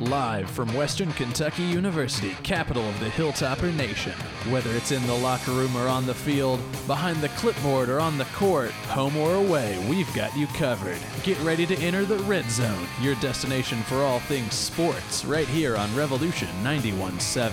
Live from Western Kentucky University, capital of the Hilltopper Nation. Whether it's in the locker room or on the field, behind the clipboard or on the court, home or away, we've got you covered. Get ready to enter the Red Zone, your destination for all things sports, right here on Revolution 91.7.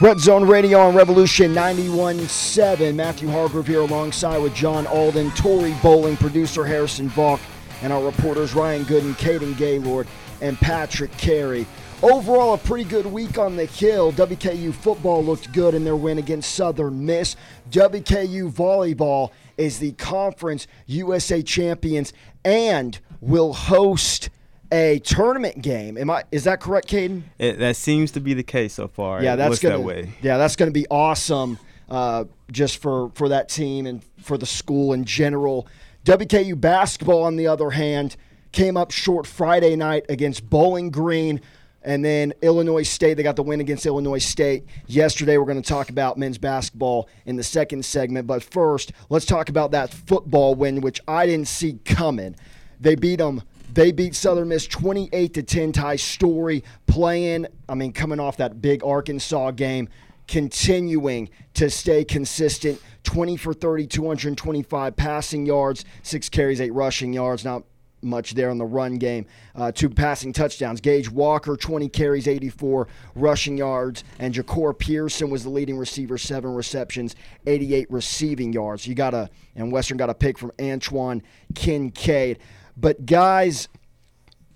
Red Zone Radio on Revolution 91.7. Matthew Hargrove here alongside with John Alden, Tori Bowling, producer Harrison Valk, and our reporters Ryan Gooden, Caden Gaylord, and Patrick Carey. Overall, a pretty good week on the Hill. WKU football looked good in their win against Southern Miss. WKU volleyball is the conference USA champions and will host a tournament game. Am I? Is that correct, Caden? It, that seems to be the case so far. Yeah, that's gonna. that way. Yeah, that's gonna be awesome. Uh, just for for that team and for the school in general. WKU basketball, on the other hand, came up short Friday night against Bowling Green. And then Illinois State, they got the win against Illinois State yesterday. We're going to talk about men's basketball in the second segment. But first, let's talk about that football win, which I didn't see coming. They beat them. They beat Southern Miss 28 to 10. Ty Storey playing. I mean, coming off that big Arkansas game, continuing to stay consistent. 20 for 30, 225 passing yards, six carries, eight rushing yards. Not much there on the run game. Uh, two passing touchdowns. Gage Walker, 20 carries, 84 rushing yards. And Jahcour Pearson was the leading receiver, seven receptions, 88 receiving yards. You got a, and Western got a pick from Antwon Kincade. But guys,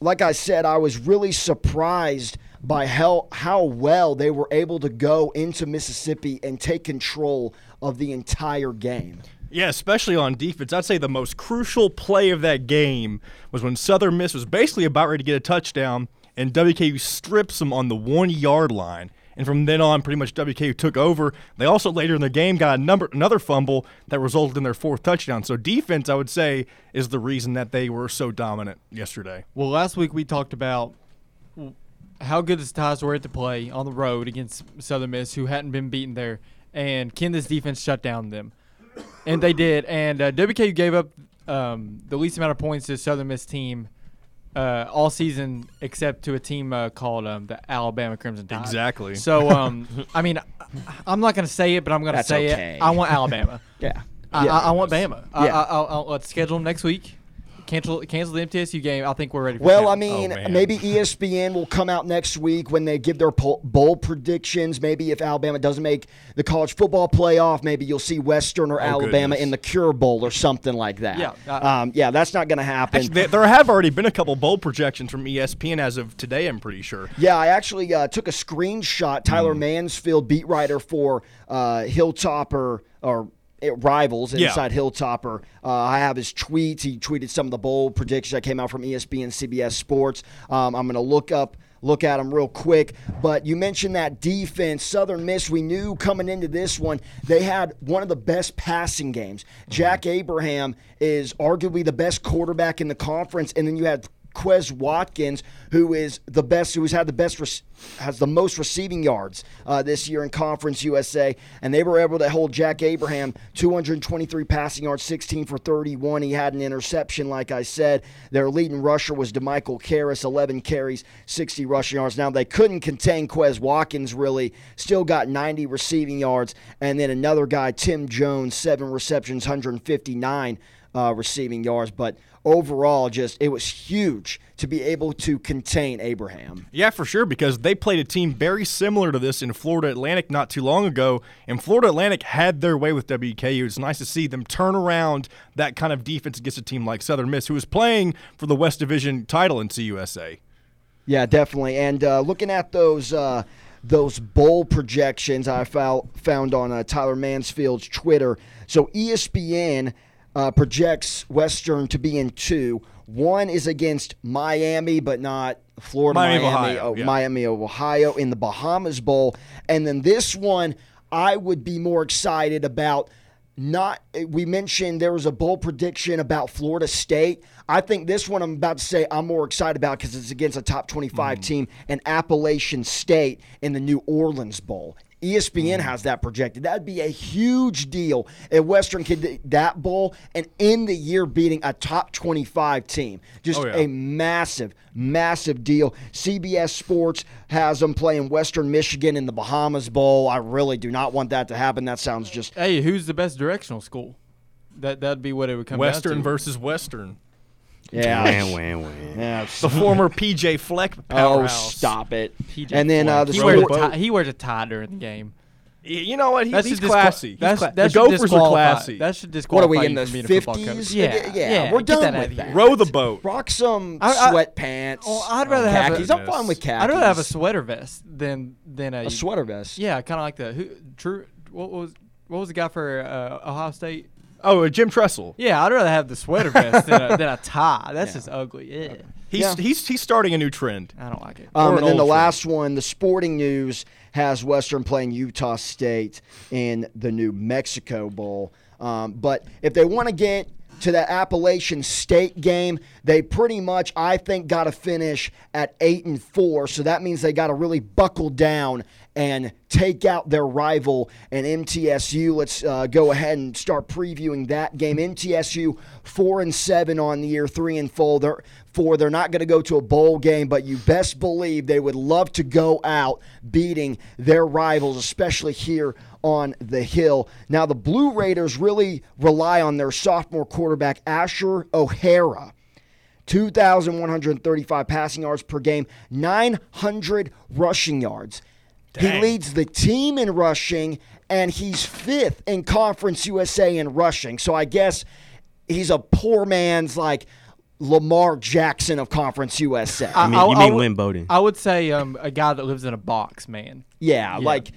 like I said, I was really surprised by how how well they were able to go into Mississippi and take control of the entire game. Yeah, especially on defense. I'd say the most crucial play of that game was when Southern Miss was basically about ready to get a touchdown, and WKU strips them on the one yard line. And from then on, pretty much WKU took over. They also later in the game got a number, another fumble that resulted in their fourth touchdown. So defense, I would say, is the reason that they were so dominant yesterday. Well, last week we talked about how good the Ties were at the play on the road against Southern Miss, who hadn't been beaten there, and can this defense shut down them? And they did. And uh, WKU gave up um, the least amount of points to Southern Miss team uh, all season, except to a team uh, called um, the Alabama Crimson Tide. Exactly. So, um, I mean, I- I'm not going to say it, but I'm going to That's say okay. it. I want Alabama. Yeah. I, Yeah. I, I want Bama. I, Yeah. I, I'll, I'll, let's schedule them next week. Cancel cancel the MTSU game. I think we're ready. for Well, that. I mean, man. maybe ESPN will come out next week when they give their poll- bowl predictions. Maybe if Alabama doesn't make the college football playoff, maybe you'll see Western or Alabama goodness. in the Cure Bowl or something like that. Yeah, uh, um, yeah, that's not going to happen. Actually, there- there have already been a couple bowl projections from ESPN as of today, I'm pretty sure. Yeah, I actually uh, took a screenshot. Tyler Mansfield, beat writer for uh, Hilltopper or uh, Rivals Yeah. inside Hilltopper. Uh, I have his tweets. He tweeted some of the bold predictions that came out from ESPN, CBS Sports. Um, I'm going to look up. Look at them real quick, but you mentioned that defense, Southern Miss. We knew coming into this one they had one of the best passing games. Jack Abraham is arguably the best quarterback in the conference, and then you had Quez Watkins, who is the best, who has had the best, has the most receiving yards uh, this year in Conference USA, and they were able to hold Jack Abraham 223 passing yards, 16 for 31. He had an interception, like I said. Their leading rusher was De'Michael Harris, 11 carries, 60 rushing yards. Now they couldn't contain Quez Watkins really, still got 90 receiving yards, and then another guy, Tim Jones, seven receptions, 159 uh, receiving yards, but overall, just it was huge to be able to contain Abraham. Yeah, for sure, because they played a team very similar to this in Florida Atlantic not too long ago, and Florida Atlantic had their way with WKU. It's nice to see them turn around that kind of defense against a team like Southern Miss, who is playing for the West Division title in CUSA. Yeah, definitely. And uh, looking at those uh, those bowl projections, I found on uh, Tyler Mansfield's Twitter. So ESPN uh, projects Western to be in two. One is against Miami, but not Florida, Miami Miami, Ohio, oh, yeah. Miami of Ohio in the Bahamas Bowl. And then this one, I would be more excited about. Not, we mentioned there was a bowl prediction about Florida State. I think this one I'm about to say I'm more excited about because it's against a top 25 team and Appalachian State in the New Orleans Bowl. ESPN mm. has that projected. That'd be a huge deal if Western could that bowl and in the year beating a top 25 team. Just Oh, yeah. a massive, massive deal. CBS Sports has them playing Western Michigan in the Bahamas Bowl. I really do not want that to happen. That sounds just Hey, who's the best directional school? That that'd be what it would come Western down to. versus Western. Yeah. Wham, wham, wham. yeah. The former PJ Fleck Oh, powerhouse. stop it! PJ And then uh, the he, Fleck. wears sport, a tie, he wears a tie during the game. Y- You know what? He, That he's should disqual- classy. He's that's- cla- that the should Gophers are disqualify- classy. That should what disqualify are we in you the from being a football coach. fifties? Yeah, yeah, we're get done that out with of that. Row the boat. Rock some I- I- sweatpants. Well, I'd rather have khakis. a- I'm fine with khakis. I'd rather have a sweater vest than than a, a sweater vest. Yeah, kind of like the who true. What was what was the guy for uh, Ohio State? Oh, uh, Jim Tressel. Yeah, I'd rather have the sweater vest than, a, than a tie. That's Yeah. just ugly. Yeah. He's, Yeah. he's he's starting a new trend. I don't like it. Um, Or and an then the old last one, the sporting news has Western playing Utah State in the New Mexico Bowl. Um, but if they want to get to the Appalachian State game, they pretty much, I think, got to finish at eight and four. So that means they got to really buckle down and take out their rival and MTSU. Let's uh, go ahead and start previewing that game. MTSU four and seven on the year, three and four. They're four. They're not going to go to a bowl game, but you best believe they would love to go out beating their rivals, especially here on the hill. Now the Blue Raiders really rely on their sophomore quarterback Asher O'Hara. 2,135 passing yards per game, 900 rushing yards. He leads the team in rushing, and he's fifth in Conference USA in rushing. So I guess he's a poor man's like Lamar Jackson of Conference USA. I- You mean, I- you I mean would- Lynn Bowden? I would say um, a guy that lives in a box, man. yeah, Yeah. like.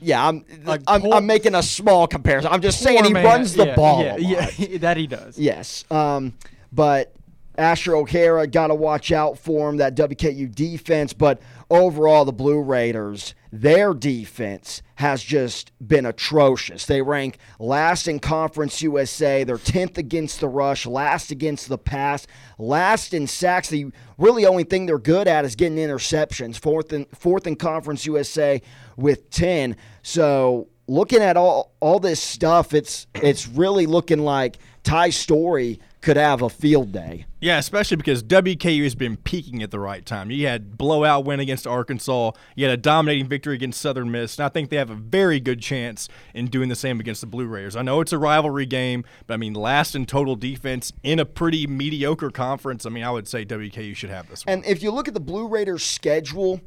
Yeah, I'm, Like I'm, poor- I'm making a small comparison. I'm just saying he man. runs the Yeah, ball. Yeah, a lot. yeah, that he does. Yes. Um, but Asher O'Hara got to watch out for him, that WKU defense. But overall, the Blue Raiders, their defense has just been atrocious. They rank last in Conference USA. They're 10th against the rush, last against the pass, last in sacks. The really only thing they're good at is getting interceptions. Fourth in, fourth in Conference USA with 10. So looking at all all this stuff, it's it's really looking like Ty Storey could have a field day. Yeah, especially because WKU has been peaking at the right time. You had blowout win against Arkansas. You had a dominating victory against Southern Miss, and I think they have a very good chance in doing the same against the Blue Raiders. I know it's a rivalry game, but I mean, last in total defense in a pretty mediocre conference. I mean, I would say WKU should have this one. And if you look at the Blue Raiders schedule,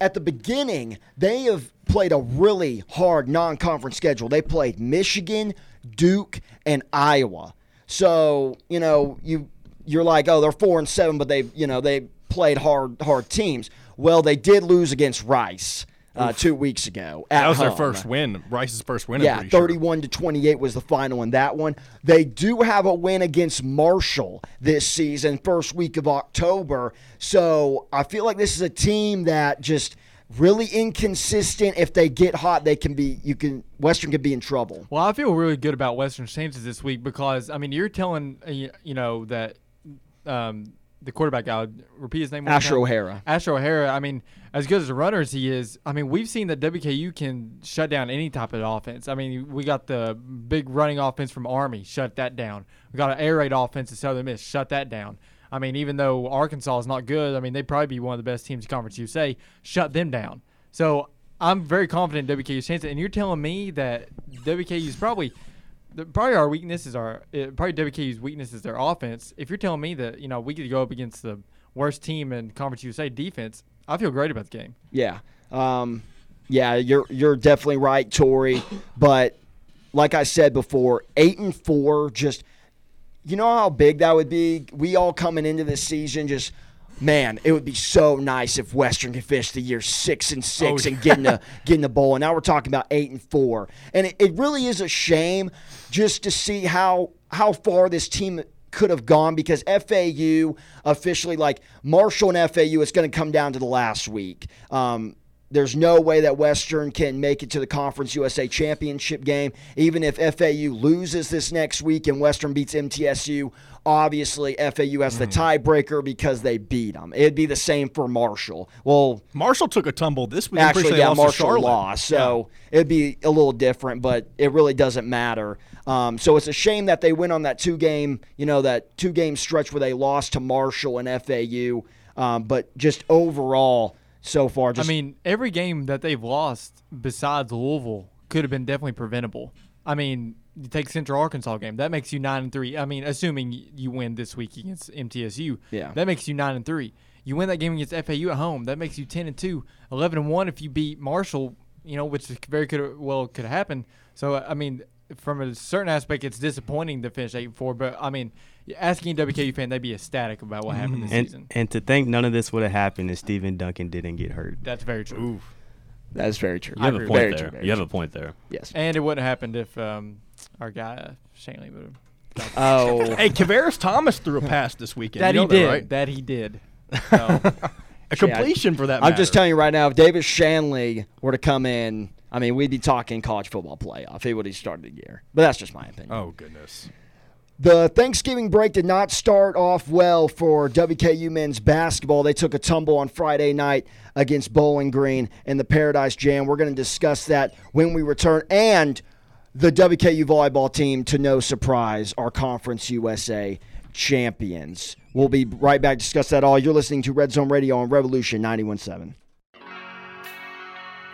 at the beginning, they have played a really hard non-conference schedule. They played Michigan, Duke, and Iowa. So, you know, you you're like, "Oh, they're 4 and 7, but they, you know, they played hard hard teams." Well, they did lose against Rice uh, 2 weeks ago at that was their first win, Rice's first win. Yeah, pretty sure. 31 to 28 was the final in that one. They do have a win against Marshall this season, first week of October. So I feel like this is a team that just really inconsistent. If they get hot, they can be. You can Western could be in trouble. Well, I feel really good about Western's chances this week because I mean you're telling uh, you, know that um, the quarterback guy repeat his name. Asher? O'Hara. Asher O'Hara. I mean, as good as a runner as he is, I mean we've seen that WKU can shut down any type of offense. I mean we got the big running offense from Army, shut that down. We got an air raid offense at Southern Miss, shut that down. I mean, even though Arkansas is not good, I mean they'd probably be one of the best teams in Conference USA. Shut them down. So I'm very confident in WKU's chances. And you're telling me that WKU's probably probably our weaknesses are uh, probably WKU's weakness is their offense. If you're telling me that you know we could go up against the worst team in Conference USA defense, I feel great about the game. Yeah. Um, yeah, you're you're definitely right, Tori. But like I said before, eight and four, just you know how big that would be. We all coming into this season, just man, it would be so nice if Western could finish the year six and six Oh, and get in the get in the bowl. And now we're talking about eight and four, and it, it really is a shame just to see how how far this team could have gone because FAU officially like Marshall and FAU it's going to come down to the last week. Um, there's no way that Western can make it to the Conference USA Championship game. Even if FAU loses this next week and Western beats MTSU, obviously FAU has the tiebreaker because they beat them. It'd be the same for Marshall. Well, Marshall took a tumble this week. Actually, sure yeah, lost Marshall lost, so it'd be a little different, but it really doesn't matter. Um, so it's a shame that they went on that two game, you know, that two game stretch where they lost to Marshall and FAU. Um, but just overall, so far, I mean, every game that they've lost besides Louisville could have been definitely preventable. I mean, you take Central Arkansas game, that makes you nine and three. I mean, assuming you win this week against MTSU, Yeah. that makes you nine and three. You win that game against FAU at home, that makes you ten and two. 11 and one if you beat Marshall, you know, which very could well could have happened. So I mean, from a certain aspect, it's disappointing to finish eight and four. But I mean, asking a WKU fan, they'd be ecstatic about what happened this And season. and to think none of this would have happened if Steven Duncan didn't get hurt. That's very true. that's very true. You have a point Very there. true, very you have true. a point there. Yes. And it wouldn't have happened if um, our guy uh, Shanley would have. Oh, Hey, Kavaris Thomas threw a pass this weekend. That You he know did. right? That he did. So, A completion for that. I'm just telling you right now, if Davis Shanley were to come in, I mean, we'd be talking college football playoff. He would have started the year. But that's just my opinion. Oh goodness. The Thanksgiving break did not start off well for WKU men's basketball. They took a tumble on Friday night against Bowling Green in the Paradise Jam. We're going to discuss that when we return. And the WKU volleyball team, to no surprise, are Conference USA champions. We'll be right back to discuss that all. You're listening to Red Zone Radio on Revolution 917.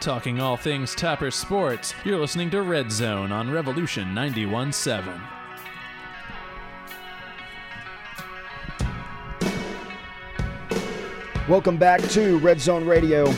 Talking all things Topper Sports, you're listening to Red Zone on Revolution 91.7. Welcome back to Red Zone Radio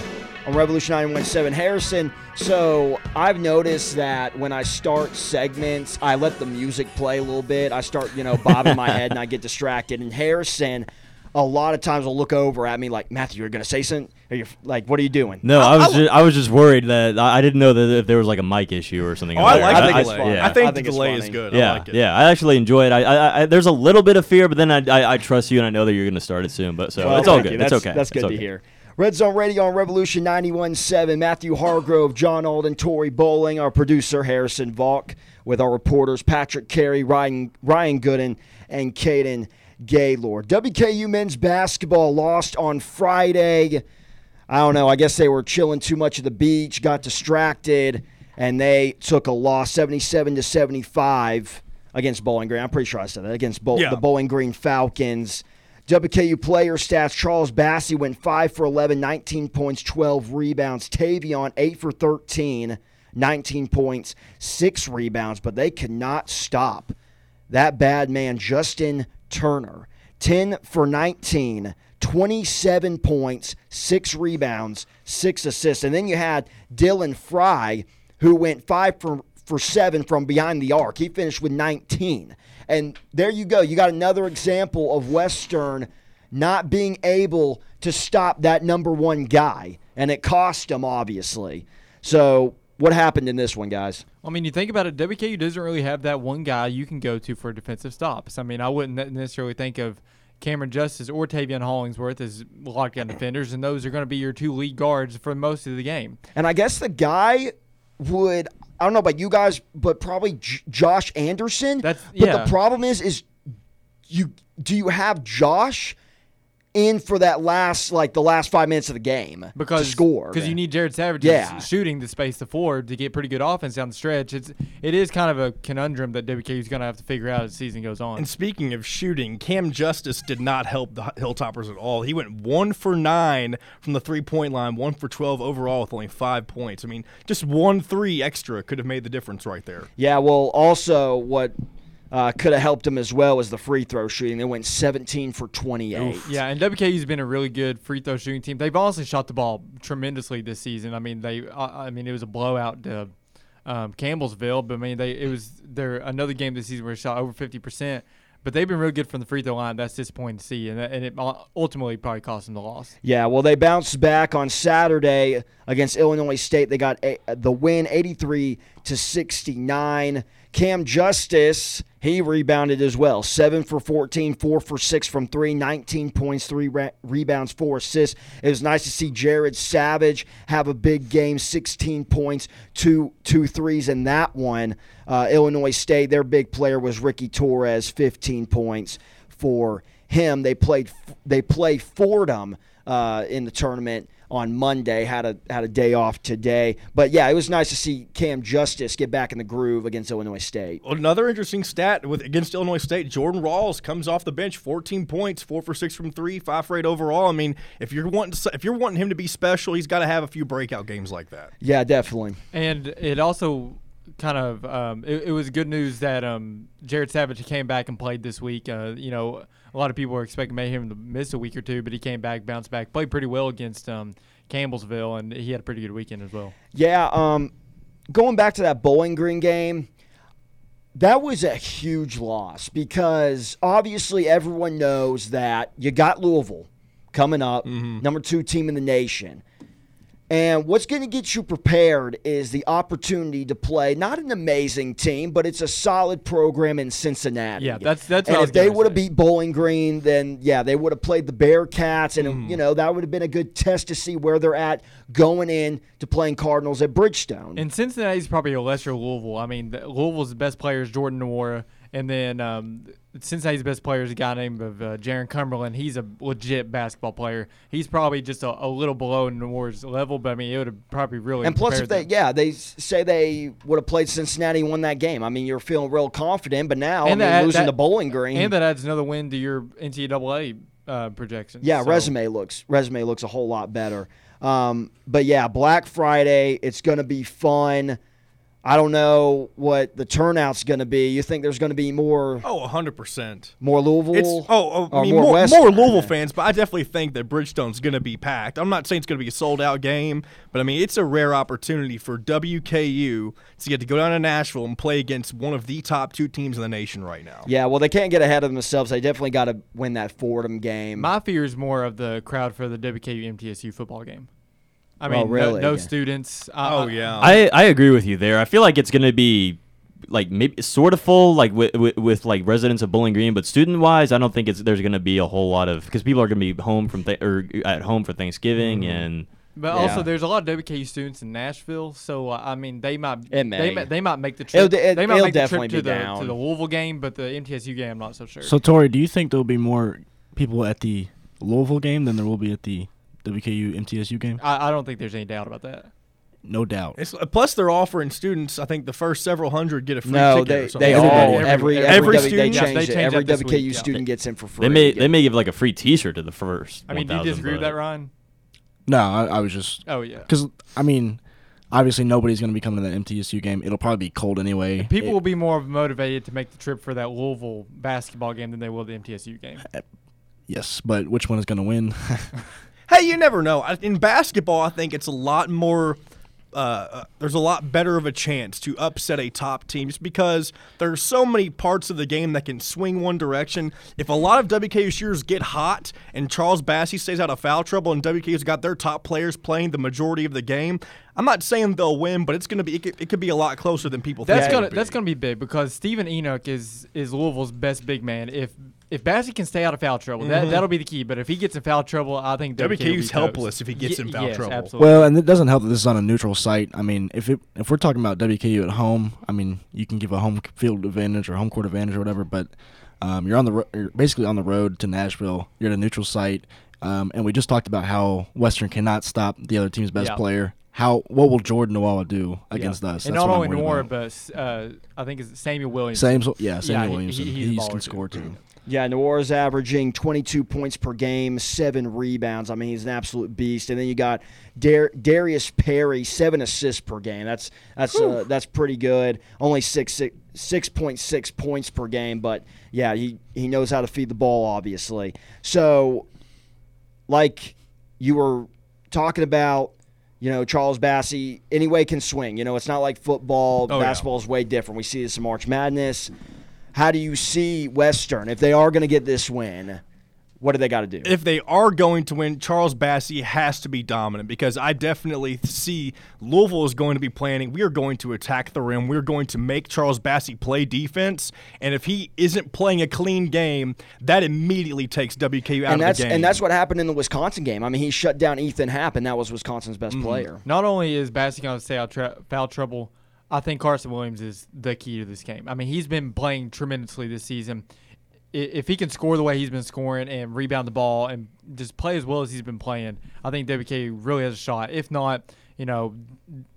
on Revolution 917. Harrison, so I've noticed that when I start segments, I let the music play a little bit. I start, you know, bobbing my head and I get distracted. And Harrison, a lot of times will look over at me like, Matthew, you're going to say something? Are you like, what are you doing? No, I, was just, I was just worried that I, I didn't know that if there was like a mic issue or something. Oh, I like I the think it's delay. Yeah. I think I the think it's delay is funny. good. I yeah, like it. yeah. I actually enjoy it. I, I, I, there's a little bit of fear, but then I, I, I trust you and I know that you're going to start it soon. But so Well, it's all good. you. It's That's- okay. That's It's good okay. to hear. Red Zone Radio on Revolution 91.7. Matthew Hargrove, John Alden, Tori Bowling, our producer Harrison Valk, with our reporters Patrick Carey, Ryan, Ryan Gooden, and Caden Gaylord. WKU men's basketball lost on Friday. I don't know. I guess they were chilling too much at the beach, got distracted, and they took a loss 77 to 75 against Bowling Green. I'm pretty sure I said that against Bow- Yeah. the Bowling Green Falcons. WKU player stats Charles Bassey went 5 for 11, 19 points, 12 rebounds. Taveion 8 for 13, 19 points, 6 rebounds, but they could not stop that bad man, Justin Turner. 10 for 19, 27 points, 6 rebounds, 6 assists. And then you had Dylan Frye, who went 5 for, for 7 from behind the arc. He finished with 19. And there you go. You got another example of Western not being able to stop that number one guy. And it cost them, obviously. So, what happened in this one, guys? I mean, you think about it, WKU doesn't really have that one guy you can go to for defensive stops. I mean, I wouldn't necessarily think of Cameron Justice or Taveion Hollingsworth as lockdown defenders, and those are going to be your two lead guards for most of the game. And I guess the guy would I don't know about you guys, but probably J- Josh Anderson. That's- but yeah. the problem is, is you do you have Josh in for that last like the last five minutes of the game because to score because you need Jared Savage Yeah. shooting the space to forward to get pretty good offense down the stretch. It's it is kind of a conundrum that WKU is going to have to figure out as the season goes on. And speaking of shooting, Cam Justice did not help the Hilltoppers at all. He went one for nine from the three point line, one for 12 overall with only five points. I mean, just one three extra could have made the difference right there. Yeah, well, also what uh, could have helped him as well as the free throw shooting. They went 17 for 28. Yeah, and WKU's been a really good free throw shooting team. They've honestly shot the ball tremendously this season. I mean, they, I I mean, it was a blowout to um, Campbellsville, but I mean, they it was their another game this season where they shot over fifty percent. But they've been real good from the free throw line. That's disappointing to see, and, and it ultimately probably cost them the loss. Yeah, well, they bounced back on Saturday against Illinois State. They got a, the win, 83 to 69. Cam Justice, he rebounded as well. 7 for 14, 4 for 6 from 3, 19 points, 3 re- rebounds, 4 assists. It was nice to see Jared Savage have a big game, 16 points, two, two threes in that one. Uh, Illinois State, their big player was Ricky Torres, 15 points for him. They played they play Fordham uh, in the tournament on Monday. Had a had a day off today, but yeah, it was nice to see Cam Justice get back in the groove against Illinois State. Another interesting stat with against Illinois State, Jordan Rawls comes off the bench, 14 points, four for six from three, five for eight overall. I mean, if you're wanting to, if you're wanting him to be special, he's got to have a few breakout games like that. Yeah, definitely. And it also kind of um, it, it was good news that um, Jared Savage came back and played this week. Uh, you know, a lot of people were expecting him to miss a week or two, but he came back, bounced back, played pretty well against um, Campbellsville, and he had a pretty good weekend as well. Yeah, um, going back to that Bowling Green game, that was a huge loss because obviously everyone knows that you got Louisville coming up, number two team in the nation. And what's going to get you prepared is the opportunity to play not an amazing team, but it's a solid program in Cincinnati. Yeah, that's- that's what And I was if they would have beat Bowling Green, then yeah, they would have played the Bearcats, and Mm. you know that would have been a good test to see where they're at going in to playing Cardinals at Bridgestone. And Cincinnati's probably a lesser Louisville. I mean, the, Louisville's best player is Jordan Nwora, and then um, Cincinnati's best player is a guy named of uh, Jarron Cumberland. He's a legit basketball player. He's probably just a, a little below Nwora's level, but I mean, it would have probably really. And plus, if they, them. yeah, they say they would have played Cincinnati and won that game. I mean, you're feeling real confident, but now, And I mean, that- losing that- to Bowling Green. and that adds another win to your NCAA uh, projections. yeah, So- resume looks resume looks a whole lot better. Um, but yeah, Black Friday, it's going to be fun. I don't know what the turnout's going to be. You think there's going to be more Oh, 100%. more Louisville? It's oh, oh or I mean more more, more, Louisville fans, but I definitely think that Bridgestone's going to be packed. I'm not saying it's going to be a sold out game, but I mean it's a rare opportunity for WKU to get to go down to Nashville and play against one of the top two teams in the nation right now. Yeah, well, they can't get ahead of themselves. They definitely got to win that Fordham game. My fear is more of the crowd for the WKU MTSU football game. I Oh, mean, no- really? no, Yeah. students. I- Oh yeah. I, I agree with you there. I feel like it's gonna be like maybe sort of full, like with, with, with like residents of Bowling Green, but student wise, I don't think it's there's gonna be a whole lot of because people are gonna be home from th- or at home for Thanksgiving Mm-hmm. and But Yeah. also, there's a lot of WKU students in Nashville, so uh, I mean, they might may. they might they might make the It'll trip. it- they might it'll make the definitely trip to be the down. to the Louisville game, but the MTSU game, I'm not so sure. So Tori, do you think there'll be more people at the Louisville game than there will be at the WKU MTSU game? I, I don't think there's any doubt about that. No doubt. It's, uh, plus, they're offering students. I think the first several hundred get a free no, ticket. they, or something. they Everybody. all Every- every every every, student? they Yes, changed they it. Every WKU week, yeah. student gets in for free. they may they may give like a free T-shirt to the first. I mean, do you disagree with that, Ryan? No, I, I was just Oh yeah. because I mean, obviously nobody's going to be coming to the MTSU game. It'll probably be cold anyway. People It- will be more motivated to make the trip for that Louisville basketball game than they will the MTSU game. yes, but which one is going to win? Hey, you never know. In basketball, I think it's a lot more. Uh, uh, there's a lot better of a chance to upset a top team just because there's so many parts of the game that can swing one direction. If a lot of WKU shooters get hot and Charles Bassey stays out of foul trouble and WKU's got their top players playing the majority of the game, I'm not saying they'll win, but it's gonna be it could, it could be a lot closer than people That's think. it gonna that's gonna be big because Stephen Enoch is is Louisville's best big man. If if Bassey can stay out of foul trouble, that that'll be the key. But if he gets in foul trouble, I think WKU will be WKU's toast. helpless if he gets Ye- in foul yes, trouble. Absolutely. well, and it doesn't help that this is on a neutral site. I mean, if it if we're talking about WKU at home, I mean, you can give a home field advantage or home court advantage or whatever, but um, you're on the ro- you're basically on the road to Nashville. You're at a neutral site, um, and we just talked about how Western cannot stop the other team's best Yeah. player. How what will Jordan Nwora do against Yeah. us? and That's not only I'm worried Nwora, about. but uh, I think it's Samuel Williams. Same, so- yeah, Samuel he- Williamson. he- He, he's a can baller, score too. Yeah, Nwora's averaging 22 points per game, seven rebounds. I mean, he's an absolute beast. And then you got Dar- Darius Perry, seven assists per game. That's that's uh, that's pretty good. Only six six six point six points per game, but yeah, he he knows how to feed the ball, obviously. So, like you were talking about. You know, Charles Bassey, anyway, can swing. You know, it's not like football. Oh, yeah. Basketball is way different. We see this in March Madness. How do you see Western if they are going to get this win? What do they got to do? if they are going to win, Charles Bassey has to be dominant because I definitely see Louisville is going to be planning. We are going to attack the rim. We're going to make Charles Bassey play defense, and if he isn't playing a clean game, that immediately takes WKU out and of that's the game. and that's what happened in the Wisconsin game. I mean, he shut down Ethan Happ, and that was Wisconsin's Mm-hmm. best player. Not only is Bassey going to stay out tra- foul trouble, I think Carson Williams is the key to this game. I mean, he's been playing tremendously this season. If he can score the way he's been scoring and rebound the ball and just play as well as he's been playing, I think WK really has a shot. If not, you know,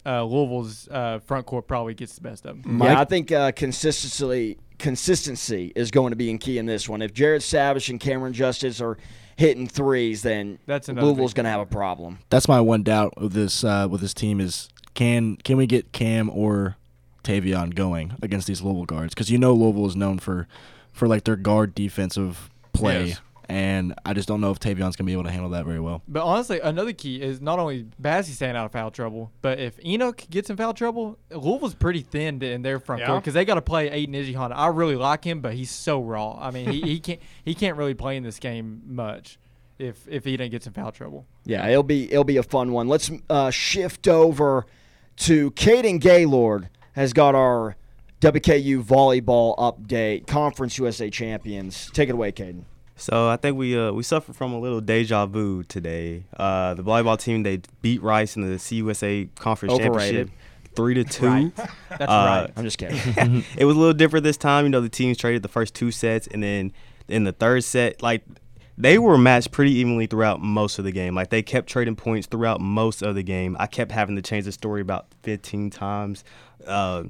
uh, Louisville's uh, front court probably gets the best of them. Yeah, I think uh, consistency consistency is going to be in key in this one. If Jared Savage and Cameron Justice are hitting threes, then That's Louisville's going to have a problem. That's my one doubt with this uh, with this team is can can we get Cam or Taveion going against these Louisville guards? Because you know Louisville is known for for like their guard defensive play, Yes. and I just don't know if Taveion's gonna be able to handle that very well. But honestly, another key is not only Bassey staying out of foul trouble, but if Enoch gets in foul trouble, Louisville's pretty thin in their front Yeah. court because they got to play Aidan Igiehon. I really like him, but he's so raw. I mean, he, he can't he can't really play in this game much if if Enoch gets in foul trouble. Yeah, it'll be it'll be a fun one. Let's uh, shift over to Caden Gaylord has got our WKU volleyball update. Conference USA champions. Take it away, Caden. So I think we uh, we suffered from a little deja vu today. Uh, the volleyball team they beat Rice in the CUSA conference Overrated. championship, three to two. Right. That's Uh, right. I'm just kidding. it was a little different this time. You know, the teams traded the first two sets, and then in the third set, like they were matched pretty evenly throughout most of the game. Like they kept trading points throughout most of the game. I kept having to change the story about 15 times. Uh,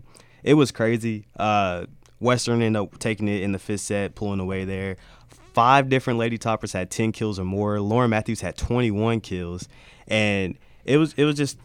it was crazy. Uh, Western ended up taking it in the fifth set, pulling away there. Five different lady toppers had 10 kills or more. Lauren Matthews had 21 kills, and it was it was just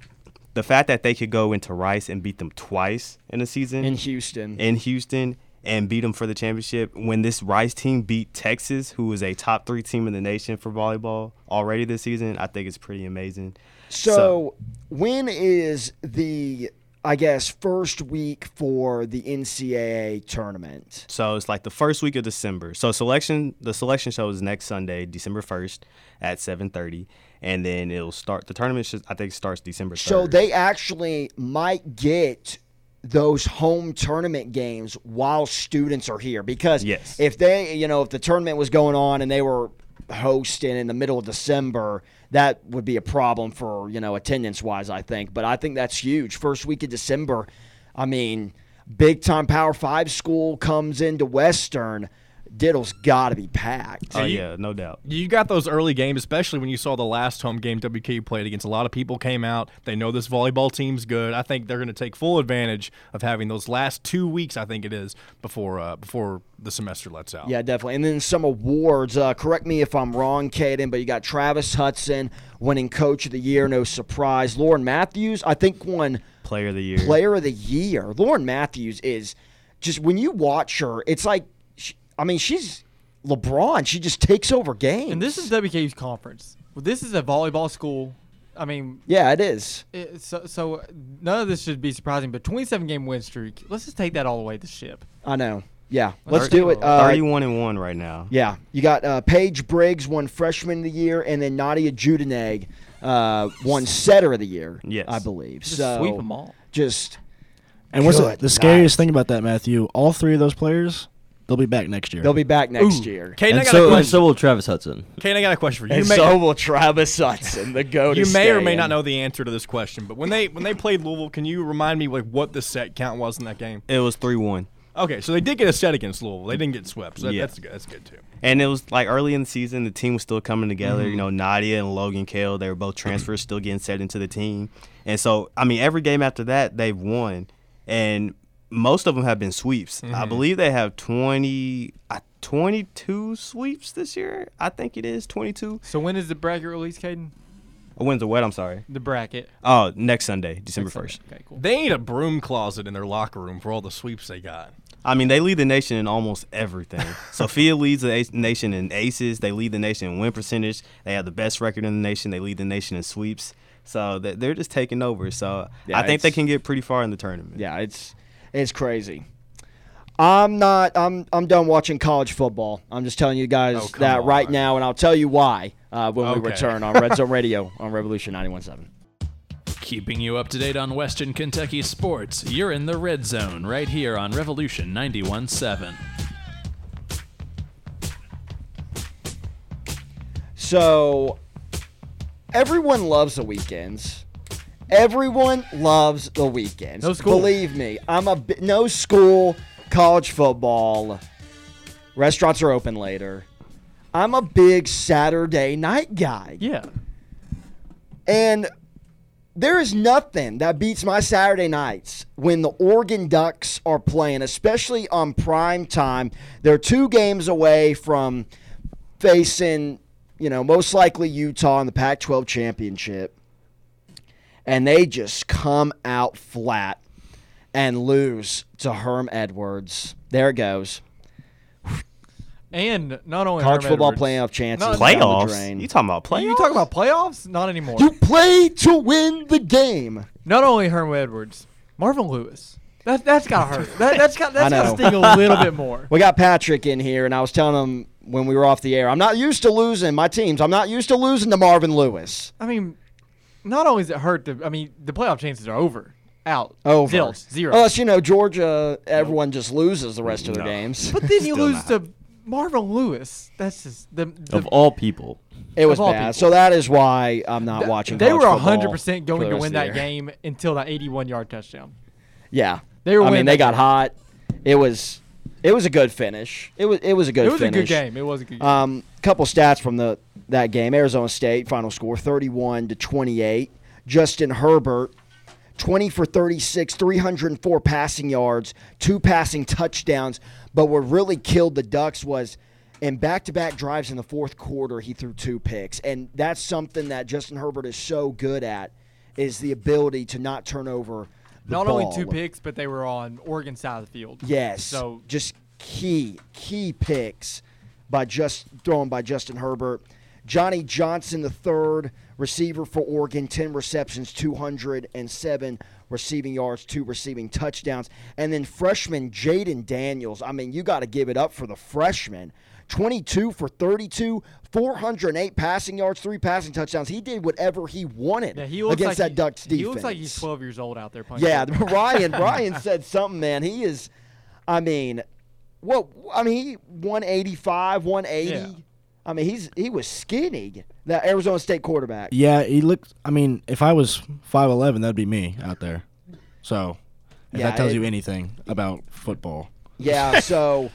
the fact that they could go into Rice and beat them twice in a season In Houston. in Houston and beat them for the championship. When this Rice team beat Texas, who is a top three team in the nation for volleyball already this season, I think it's pretty amazing. So, when is the I guess first week for the NCAA tournament? So it's like the first week of December. So selection, the selection show is next Sunday, December first at seven thirty, and then it'll start. The tournament, should, I think, starts December. 3rd. So they actually might get those home tournament games while students are here. Because Yes. if they you know if the tournament was going on and they were hosting in the middle of December that would be a problem for you know attendance wise I think. But I think that's huge. First week of December I mean big time power 5 school comes into Western Diddle's got to be packed Oh you- yeah, no doubt. You got those early games, especially when you saw the last home game WKU played against. A lot of people came out. They know this volleyball team's good. I think they're going to take full advantage of having those last two weeks. I think it is before uh, before the semester lets out. Yeah, definitely. And then some awards. Uh, correct me if I'm wrong, Caden, but you got Travis Hudson winning Coach of the Year, no surprise. Lauren Matthews, I think, won Player of the year. Player of the Year. Lauren Matthews is just when you watch her, it's like, she, I mean, she's LeBron. She just takes over games. And this is WKU's conference. Well, this is a volleyball school. I mean, yeah, it is. it, so, so none of this should be surprising. But 27 game win streak. Let's just take that all the way to ship. I know. Yeah, let's Let's do it. Uh, Thirty-one and one right now. Yeah, you got uh, Paige Briggs won Freshman of the Year, and then Nadia Judeneg uh, won Setter of the Year. Yes. I believe. Just so sweep them all. Just And what's the, the scariest night. thing about that, Matthew? All three of those players, they'll be back next year. they'll be back next Ooh. year. Kane, I And got a so, and question. so will Travis Hudson. Kane, I got a question for you. And You may, so will Travis Hudson, the go. you may or may not know the answer to this question, but when they when they played Louisville, can you remind me like what the set count was in that game? It was three-one. Okay, so they did get a set against Louisville. They didn't get swept. So that, Yeah. that's good. That's good too. And it was like early in the season, the team was still coming together. Mm-hmm. You know, Nadia and Logan Kale, they were both transfers, still getting set into the team. And so, I mean, every game after that, they've won. And most of them have been sweeps. Mm-hmm. I believe they have 20, uh, 22 sweeps this year. I think it is 22. So when is the bracket release, Caden? Oh, when's the wet? I'm sorry. The bracket. Oh, next Sunday, December Next 1st. Sunday. Okay, cool. They need a broom closet in their locker room for all the sweeps they got. I mean, they lead the nation in almost everything. Sophia leads the ace- nation in aces. They lead the nation in win percentage. They have the best record in the nation. They lead the nation in sweeps. So they- they're just taking over. So Yeah, I think they can get pretty far in the tournament. Yeah, it's it's crazy. I'm not. I'm. I'm done watching college football. I'm just telling you guys Oh, come that right now, and I'll tell you why uh, when we return on Red Zone Radio on Revolution 91.7. Keeping you up to date on Western Kentucky sports, you're in the Red Zone right here on Revolution 91.7. So, everyone loves the weekends. Everyone loves the weekends. No school. Believe me, I'm a bi- no school, college football. Restaurants are open later. I'm a big Saturday night guy. Yeah. And there is nothing that beats my Saturday nights when the Oregon Ducks are playing, especially on prime time. They're two games away from facing, you know, most likely Utah in the Pac 12 championship. And they just come out flat and lose to Herm Edwards. There it goes. And not only College Herm football Edwards- playoff chances. No, the Playoffs? drain. You talking about playoffs? You talk about playoffs? Not anymore. You play to win the game. Not only Herm Edwards, Marvin Lewis. That that's gotta hurt. That, that's got that's I gotta sting a little bit more. We got Patrick in here, and I was telling him when we were off the air, I'm not used to losing my teams. I'm not used to losing to Marvin Lewis. I mean, not only is it hurt. The, I mean, the playoff chances are over. Out. Over. Zilch. Zero. Unless, you know, Georgia, everyone just loses the rest of their No. games. but then you Still lose not. to Marvin Lewis. That's just the, the Of all people. It was of all bad. people. So that is why I'm not th- watching They college were football 100 percent for going the to rest win the that year. game until that 81 yard touchdown. Yeah. They were I mean, winning they that got game. hot. It was it was a good finish. It was it was a good finish. It was a good game. It was a good game. Um, couple stats from the that game: Arizona State final score thirty-one to twenty-eight. Justin Herbert, twenty for thirty-six, three hundred and four passing yards, two passing touchdowns. But what really killed the Ducks was in back-to-back drives in the fourth quarter, he threw two picks, and that's something that Justin Herbert is so good at is the ability to not turn over. The Not only two picks, but they were on Oregon side of the field. Yes. So just key key picks by just thrown by Justin Herbert. Johnny Johnson the third receiver for Oregon, ten receptions, two hundred and seven receiving yards, two receiving touchdowns, and then freshman Jayden Daniels. I mean, you got to give it up for the freshman. 22 for 32, 408 passing yards, three passing touchdowns. He did whatever he wanted yeah, he against like that he, Ducks defense. He looks like he's 12 years old out there playing. Yeah. Ryan. Ryan said something, man. He is. I mean, what? I mean, he 185, 180. Yeah. I mean, he's he was skinny. That Arizona State quarterback. Yeah, he looked. I mean, if I was five eleven, that'd be me out there. So, if Yeah, that tells it- you anything about football, Yeah. So,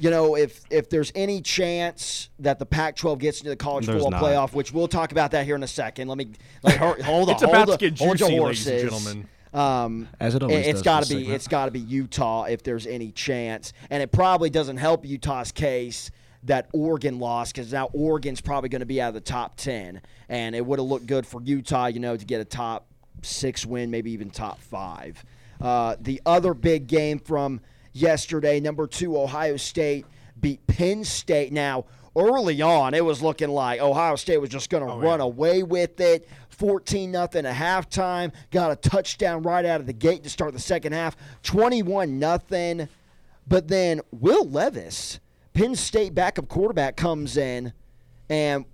you know, if if there's any chance that the Pac-12 gets into the college There's football not. playoff, which we'll talk about that here in a second. Let me like, hold hold on. It's about hold to get hold your juicy, ladies and gentlemen. Um, as it always It- does. it's got to be segment. it's got to be Utah if there's any chance, and it probably doesn't help Utah's case that Oregon lost because now Oregon's probably going to be out of the top ten, and it would have looked good for Utah, you know, to get a top six win, maybe even top five. Uh, the other big game from yesterday, number two Ohio State beat Penn State. Now early on, it was looking like Ohio State was just going to run away with it. 14 nothing at halftime. Got a touchdown right out of the gate to start the second half. 21 nothing. But then Will Levis, Penn State backup quarterback, comes in and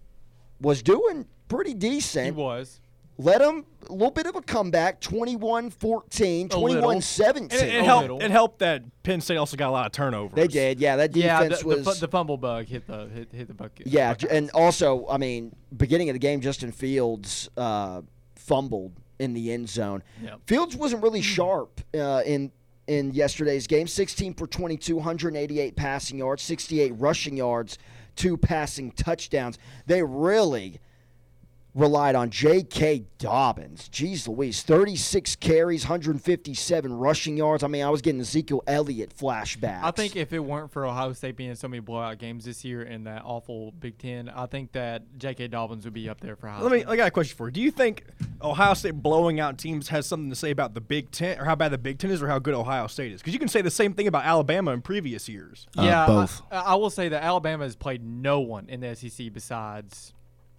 was doing pretty decent. he was. Let him a little bit of a comeback 21 14, 21 17. It, it helped. It helped that Penn State also got a lot of turnovers. They did. Yeah, that Yeah, the, defense the, was. fu- the fumble bug hit the hit, hit the bucket. Yeah, bucket. j- and also, I mean, beginning of the game, Justin Fields uh, fumbled in the end zone. Yep. Fields wasn't really sharp uh, in in yesterday's game. 16 for 22, 188 passing yards, 68 rushing yards, two passing touchdowns. They really relied on J.K. Dobbins. Jeez Louise, 36 carries, 157 rushing yards. I mean, I was getting Ezekiel Elliott flashbacks. I think if it weren't for Ohio State being in so many blowout games this year in that awful Big Ten, I think that J.K. Dobbins would be up there for Heisman. Let me. I got a question for you. Do you think Ohio State blowing out teams has something to say about the Big Ten, or how bad the Big Ten is, or how good Ohio State is? Because you can say the same thing about Alabama in previous years. Uh, yeah, both. I, I will say that Alabama has played no one in the SEC besides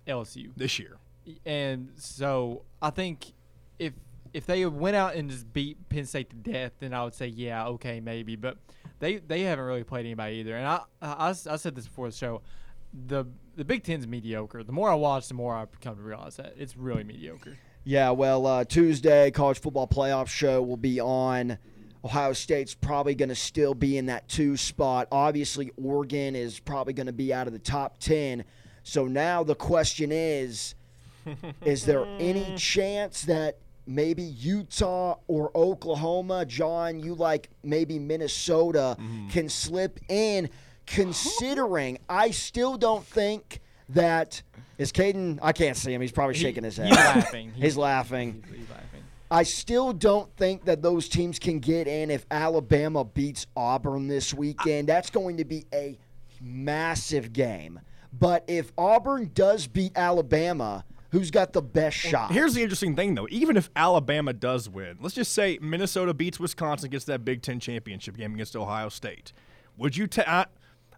LSU, This year, and so I think if if they went out and just beat Penn State to death, then I would say yeah, okay, maybe. But they they haven't really played anybody either. And I I said this before the show, the the Big Ten's mediocre. The more I watch, the more I come to realize that it's really mediocre. Yeah, well, uh, Tuesday, college football playoff show will be on. Ohio State's probably going to still be in that two spot. Obviously, Oregon is probably going to be out of the top 10. So now the question is is there any chance that maybe Utah or Oklahoma, John, you like maybe Minnesota, mm-hmm. can slip in, considering I still don't think that. Is Caden? I can't see him. He's probably shaking his head. He's laughing. He's laughing. He's, he's laughing. I still don't think that those teams can get in if Alabama beats Auburn this weekend. That's going to be a massive game. But if Auburn does beat Alabama, who's got the best shot? Here's the interesting thing, though. Even if Alabama does win, let's just say Minnesota beats Wisconsin, gets that Big Ten championship game against Ohio State. Would you? ta-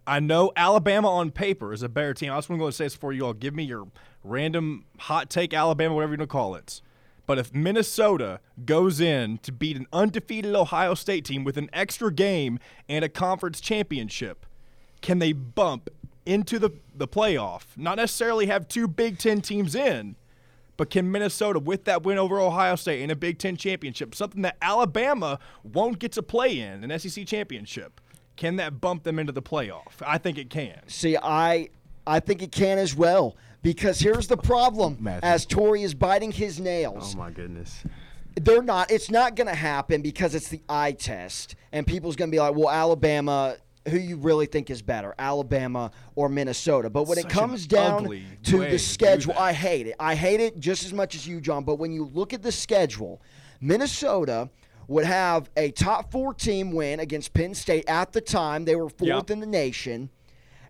I, know Alabama on paper is a better team. I just want to go and say this before you all give me your random hot take, Alabama, whatever you want to call it. But if Minnesota goes in to beat an undefeated Ohio State team with an extra game and a conference championship, can they bump into the, the playoff? Not necessarily have two Big Ten teams in, but can Minnesota, with that win over Ohio State in a Big Ten championship, something that Alabama won't get to play in, an SEC championship, can that bump them into the playoff? I think it can. See, I I think it can as well. Because here's the problem Matthew. as Tori is biting his nails. Oh my goodness. they're not it's not going to happen because it's the eye test and people's going to be like well alabama who you really think is better alabama or minnesota but when Such it comes down to the schedule i hate it i hate it just as much as you john but when you look at the schedule minnesota would have a top four team win against penn state at the time they were fourth Yeah. in the nation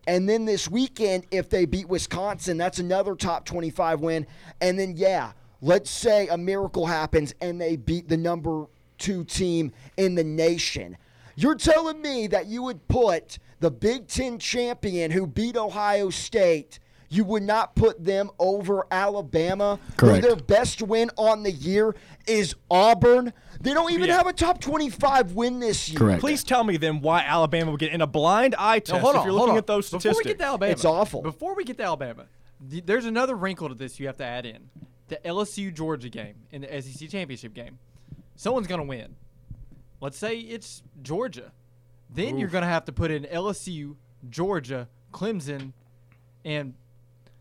and then this weekend, if they beat Wisconsin, that's another top 25 win. And then, yeah, let's say a miracle happens and they beat the number two team in the nation. You're telling me that you would put the Big Ten champion who beat Ohio State, you would not put them over Alabama, Correct. their best win on the year is Auburn. They don't even Yeah. have a top 25 win this year. Correct. Please tell me then why Alabama would get in a blind eye test No, hold on, if you're hold looking on. at those Before statistics. we get to Alabama, It's awful. Before we get to Alabama, th- there's another wrinkle to this you have to add in: the LSU Georgia game in the SEC championship game. Someone's gonna win. Let's say it's Georgia. Then you're gonna have to put in LSU, Georgia, Clemson, and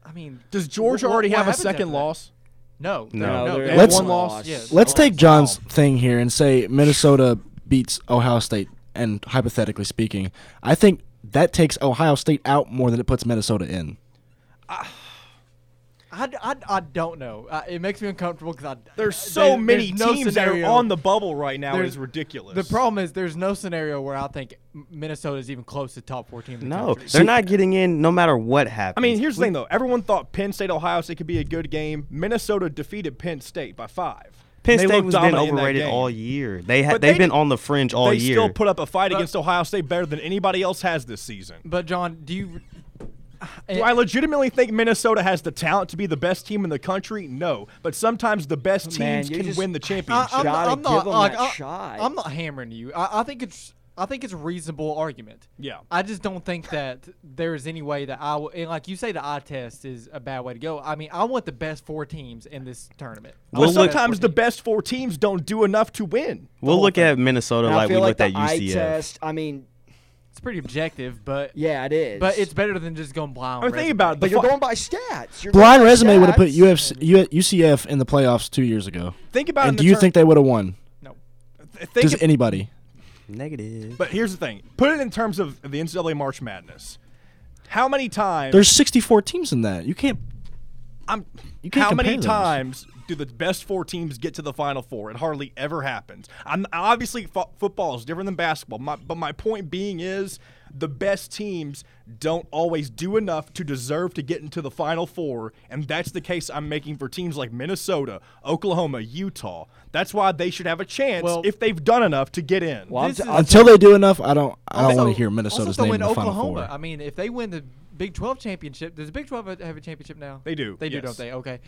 I mean, Does Georgia wh- wh- already what have a second loss? No, No. No, they Let's- one one loss. loss. Let's take John's thing here and say Minnesota beats Ohio State, and hypothetically speaking, I think that takes Ohio State out more than it puts Minnesota in. Uh, I, I, I don't know. Uh, it makes me uncomfortable because I There's uh, so there- many there's no teams that are on the bubble right now. There's- It's ridiculous. The problem is there's no scenario where I think Minnesota is even close to top 14 in the No, country. they're not getting in no matter what happens. I mean, here's the thing though. Everyone thought Penn State Ohio State could be a good game. Minnesota defeated Penn State by five. Penn They State was been dominant in that overrated all year. They ha- But they've they been on the fringe all they year. They still put up a fight But- against Ohio State better than anybody else has this season. But John, do you? Do I legitimately think Minnesota has the talent to be the best team in the country? No. But sometimes the best teams Man, can just- win the championship. I, am not, I'm not like, I, I'm not hammering you. I, I think it's I think it's a reasonable argument. Yeah. I just don't think that there is any way that I will. And like you say, the eye test is a bad way to go. I mean, I want the best four teams in this tournament. Well, We'll but want look- best sometimes the best four teams don't do enough to win. we'll look thing. at Minnesota And like we feel like looked the at eye UCF. test. I mean, It's pretty objective, but yeah, it is. but it's better than just going blind. I mean, think about it. But The you're fu- going by stats. You're Blind by resume would have put stats. UFC, U- UCF in the playoffs two years ago. Think about it. in And the do you term- think they would have won? no. th- think Does of- anybody? Negative. But here's the thing: put it in terms of the NCAA March Madness. How many times? There's 64 teams in that. You can't. I'm, You can't how many those. times do the best four teams get to the Final Four? It hardly ever happens. I'm obviously fo- football is different than basketball. My, but my point being is the best teams don't always do enough to deserve to get into the Final Four, and that's the case I'm making for teams like Minnesota, Oklahoma, Utah. That's why they should have a chance Well- if they've done enough to get in. Well, t- is- Until they do enough, I don't. I don't want to hear Minnesota's also name in the Final Oklahoma. Four. I mean, if they win the Big 12 championship, does the Big 12 have a championship now? They do, They do, yes. don't they? Okay.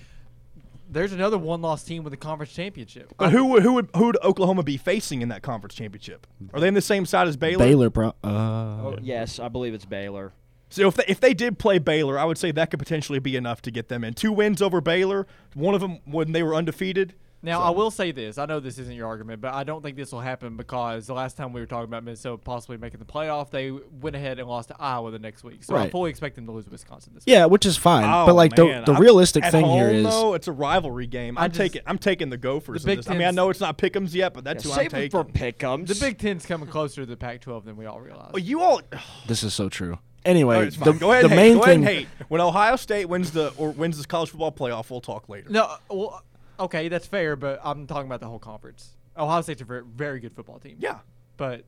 there's another one-loss team with a conference championship. But who would who would who would Oklahoma be facing in that conference championship? Are they in the same side as Baylor? Baylor, pro. Uh, Oh, yes, I believe it's Baylor. So if they, if they did play Baylor, I would say that could potentially be enough to get them in. Two wins over Baylor, one of them when they were undefeated. Now I will say this: I know this isn't your argument, but I don't think this will happen because the last time we were talking about Minnesota possibly making the playoff, they went ahead and lost to Iowa the next week. So I Right. fully expect them to lose to Wisconsin this week. yeah, which is fine. Oh, but like man. the the I'm- realistic thing here home, is though, it's a rivalry game. I I'm just- taking I'm taking the Gophers. The in Big this. I mean, I know it's not Pick'ems yet, but that's who I'm Save taking. for pick'ems. The Big Ten's coming closer to the Pac-12 than we all realize. Well, you all. this is so true. Anyway, right, the, go ahead the main hate. Go thing and hate. When Ohio State wins the or wins this college football playoff, we'll talk later. No, well, okay, that's fair, but I'm talking about the whole conference. Ohio State's a very, very good football team. Yeah. but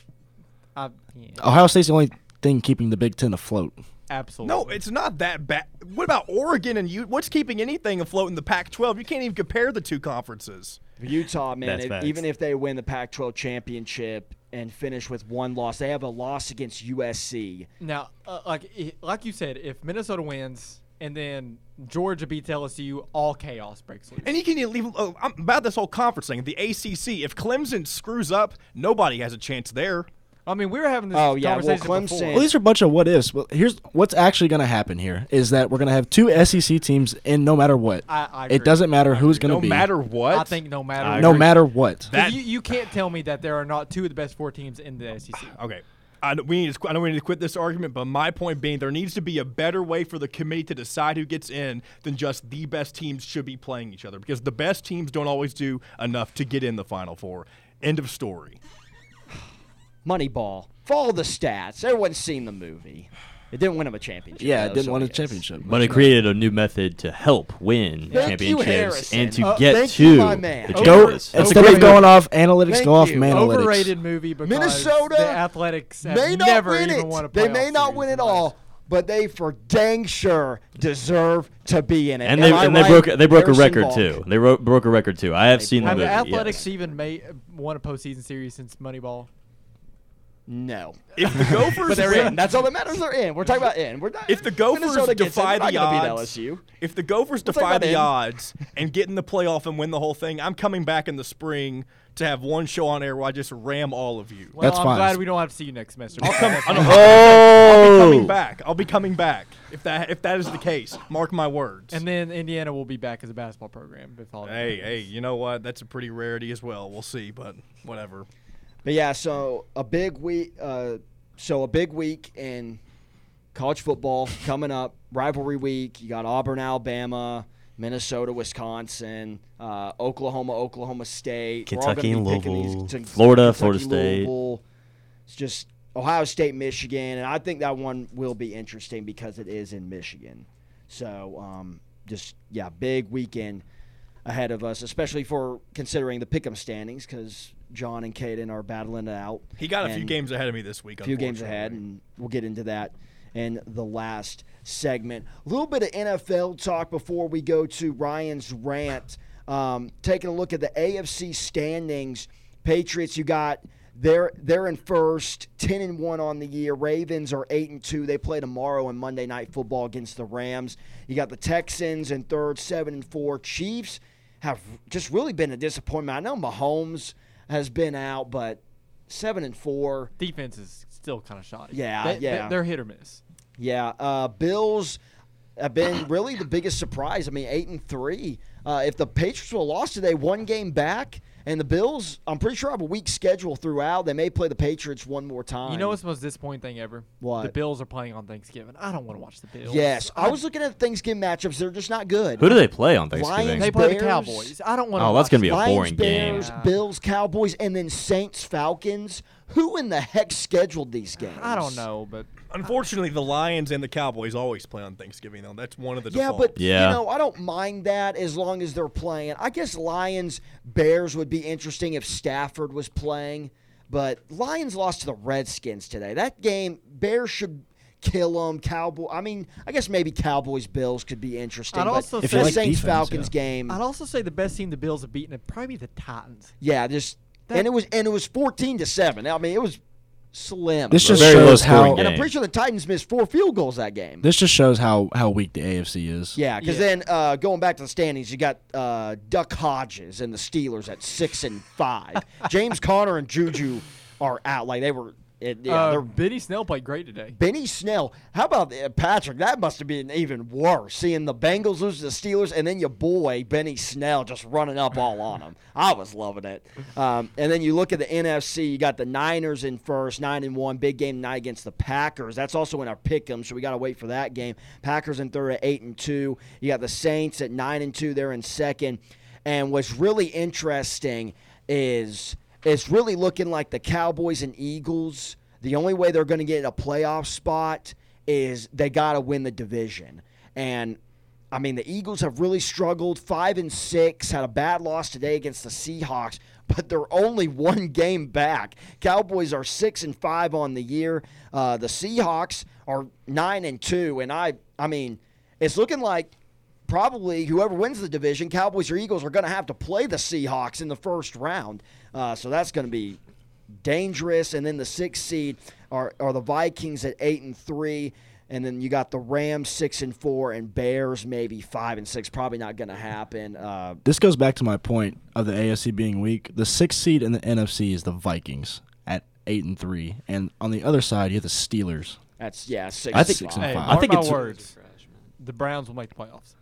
I, yeah, Ohio State's the only thing keeping the Big Ten afloat. absolutely. No, it's not that bad. What about Oregon and you? What's keeping anything afloat in the Pac-12? You can't even compare the two conferences. Utah, man, That's if- even if they win the Pac-12 championship and finish with one loss, they have a loss against USC. Now, uh, like like you said, if Minnesota wins and then Georgia beats LSU, all chaos breaks loose. And you can leave oh, I'm about this whole conference thing. The ACC. If Clemson screws up, nobody has a chance there. I mean, we were having this Oh, yeah, well, Clemson- before. Well, these are a bunch of what ifs. Well, here's what's actually going to happen here is that we're going to have two SEC teams in no matter what. I- I agree. it doesn't matter who's going to No be. No matter what. I think no matter I no agree. matter what. 'Cause That- you, you can't tell me that there are not two of the best four teams in the SEC. Okay. I, we need to, I know we need to quit this argument, but my point being there needs to be a better way for the committee to decide who gets in than just the best teams should be playing each other because the best teams don't always do enough to get in the Final Four. End of story. Moneyball. Follow the stats. Everyone's seen the movie. It didn't win him a championship. Yeah, though, it didn't so win a guess. championship. But it created a new method to help win Thank you, championships Harrison. and to Uh, get thank to you, my man. the Over- Go championships. That's instead great. of going off analytics, Thank go off you. manalytics. Overrated movie because Minnesota, the Athletics have may not never win even it. won a They playoff may not series win in it their life. all, but they for dang sure deserve to be in it. and they Am I and they right, broke they broke a Harrison record Balk? too. They ro- broke a record too. I have seen the Have movie. the Athletics yes. even made won a postseason series since Moneyball? No. If the Gophers But they're win, in. That's all that matters. They're in. We're talking about in. We're not, if the Gophers Minnesota gets in, defy the not beat odds, LSU. if the Gophers talk defy the in. odds and get in the playoff and win the whole thing, I'm coming back in the spring to have one show on air where I just ram all of you. Well, That's I'm fine. glad we don't have to see you next semester. I'll come. That's I'll, fine. I'll be oh! coming Oh, back. I'll be coming back if that if that is the case. Mark my words. And then Indiana will be back as a basketball program. If all that hey, happens. hey, you know what? That's a pretty rarity as well. We'll see, but whatever. But yeah, so a big week. Uh, so a big week in college football coming up. Rivalry week. You got Auburn, Alabama, Minnesota, Wisconsin, uh, Oklahoma, Oklahoma State. We're all gonna Kentucky and picking these- Louisville. Florida, Kentucky, Florida State. Louisville. It's just Ohio State, Michigan, and I think that one will be interesting because it is in Michigan. So um, just yeah, big weekend ahead of us, especially for considering the pick'em standings because John and Caden are battling it out. He got a few games ahead of me this week. a few games ahead, and we'll get into that in the last segment. A little bit of NFL talk before we go to Ryan's rant. Um, taking a look at the AFC standings, Patriots, you got they're they're in first, ten and one on the year. Ravens are eight and two. They play tomorrow in Monday Night Football against the Rams. You got the Texans in third, seven and four. Chiefs have just really been a disappointment. I know Mahomes has been out, but seven and four. defense is still kind of shoddy. Yeah, They- yeah. they're hit or miss. Yeah, uh, Bills have been really the biggest surprise. I mean, eight and three. Uh, if the Patriots would have lost today, one game back, and the Bills, I'm pretty sure have a weak schedule throughout. They may play the Patriots one more time. You know what's the most disappointing thing ever? What? The Bills are playing on Thanksgiving. I don't want to watch the Bills. Yes, I was looking at Thanksgiving matchups. They're just not good. who do they play on Thanksgiving? Lions, They play Bears. the Cowboys. I don't want to. Oh, that's gonna be a Lions, boring game. Bears, Yeah. Bills, Cowboys, and then Saints, Falcons. Who in the heck scheduled these games? I don't know, but Unfortunately, the Lions and the Cowboys always play on Thanksgiving, though. That's one of the Yeah, defaults. but Yeah. you know, I don't mind that as long as they're playing. I guess Lions Bears would be interesting if Stafford was playing, but Lions lost to the Redskins today. That game, Bears should kill them. Cowboy, I mean, I guess maybe Cowboys Bills could be interesting. I'd but also the say- If you like Saints defense, Falcons yeah. game, I'd also say the best team the Bills have beaten would probably be the Titans. yeah, just That- and it was and it was fourteen to seven. I mean, it was slim. This just Very shows low-scoring how game. and I'm pretty sure the Titans missed four field goals that game. this just shows how how weak the AFC is. Yeah, because Yeah. then uh, going back to the standings, you got uh, Duck Hodges and the Steelers at six and five. James Conner and Juju are out. Like they were. It, yeah, uh, Benny Snell played great today. Benny Snell. How about uh, Patrick? That must have been even worse. Seeing the Bengals lose to the Steelers, and then your boy Benny Snell just running up all on them. I was loving it. Um, and then you look at the NFC. You got the Niners in first, nine and one. Big game tonight against the Packers. That's also in our pick'em, so we got to wait for that game. Packers in third at eight and two. You got the Saints at nine and two. They're in second. And what's really interesting is it's really looking like the Cowboys and Eagles. The only way they're going to get a playoff spot is they got to win the division. And I mean, the Eagles have really struggled. Five and six, had a bad loss today against the Seahawks, but they're only one game back. Cowboys are six and five on the year. Uh, the Seahawks are nine and two, and I, I mean, it's looking like probably whoever wins the division, Cowboys or Eagles, are going to have to play the Seahawks in the first round. Uh, so that's going to be dangerous. And then the sixth seed are, are the Vikings at eight and three. And then you got the Rams six and four, and Bears maybe five and six. Probably not going to happen. Uh, This goes back to my point of the AFC being weak. The sixth seed in the NFC is the Vikings at eight and three, and on the other side you have the Steelers. that's yeah six. I and think six and five. Hey, I think it's- words. The Browns will make the playoffs.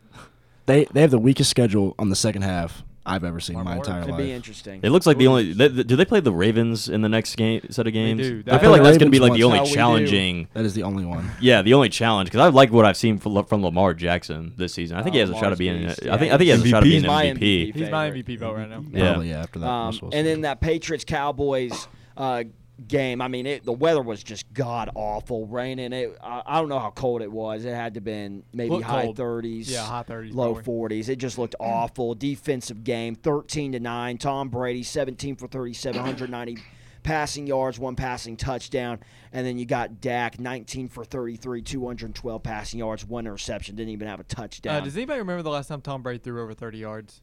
They they have the weakest schedule on the second half I've ever seen in my entire. It'd life. be interesting. It looks like the only. They, do they play the Ravens in the next game set of games? do. I They feel like that's going to be like the once. only How we do. challenging. That is the only one. Yeah, the only challenge because I like what I've seen from, from Lamar Jackson this season. I think he has a shot Lamar's of being. beast. I think I think he has a shot of MVP. being He's my MVP. MVP. He's my favorite. MVP vote right now. Yeah. Probably yeah, after that. Um, Russell and then that Patriots Cowboys uh, game. I mean, it, the weather was just god awful, raining. It. I, I don't know how cold it was. It had to have been maybe Looked high 30s. Yeah, high 30s, low 40s. It just looked awful. Defensive game, 13 to nine. Tom Brady, 17 for 37, 190 passing yards, one passing touchdown, and then you got Dak, 19 for 33, 212 passing yards, one interception. Didn't even have a touchdown. Uh, does anybody remember the last time Tom Brady threw over 30 yards?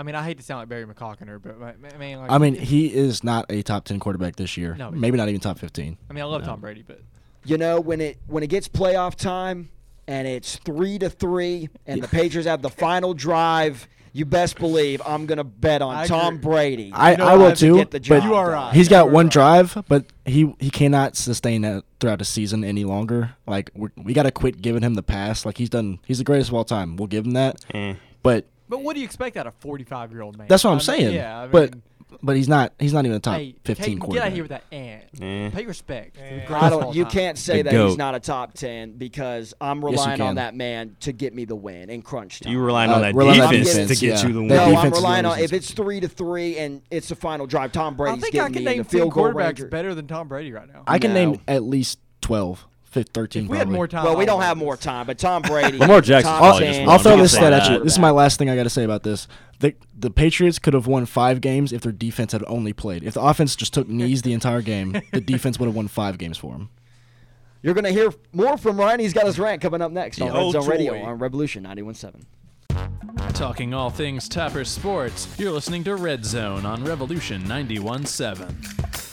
I mean, I hate to sound like Barry McCockiner, but I I mean, like, I mean, he is not a top ten quarterback this year. No, Maybe not even top fifteen. I mean, I love Tom Brady, but you know when it when it gets playoff time and it's three to three and the Patriots have the final drive, you best believe I'm gonna bet on I Tom agree. Brady. I, know I will how to too. get the but You are right. He's got one right. drive, but he he cannot sustain that throughout the season any longer. Like we're, we got to quit giving him the pass. Like he's done. He's the greatest of all time. We'll give him that. Eh. But but what do you expect out of a 45 year old man? that's what I I'm mean, saying. Yeah, I mean, but but he's not. He's not even a top hey, 15 Peyton, quarterback. get out of here with that ant. Eh. Pay respect. to the I don't. You can't say The that he's GOAT. not a top ten because I'm you relying on that man to get me the win in crunch time. You relying Uh, on that relying on defense, defense, to get yeah. you the win. That no, I'm defense is relying the on if it's three to three and it's the final drive. Tom I Brady's think I getting can me in name the 10 field goal quarterbacks range. better than Tom Brady right now. I can No. name at least 12, 15, 13. if we had more time, Well, we don't have more time, but Tom Brady. Lamar Jackson's top probably 10, just I'll throw this stat at you. This is my last thing I got to say about this. The the Patriots could have won five games if their defense had only played. If the offense just took knees the entire game, the defense would have won five games for them. You're going to hear more from Ryan. He's got his rant coming up next on Red Zone Radio on Revolution 91.7. Talking all things Topper sports, you're listening to Red Zone on Revolution 91.7.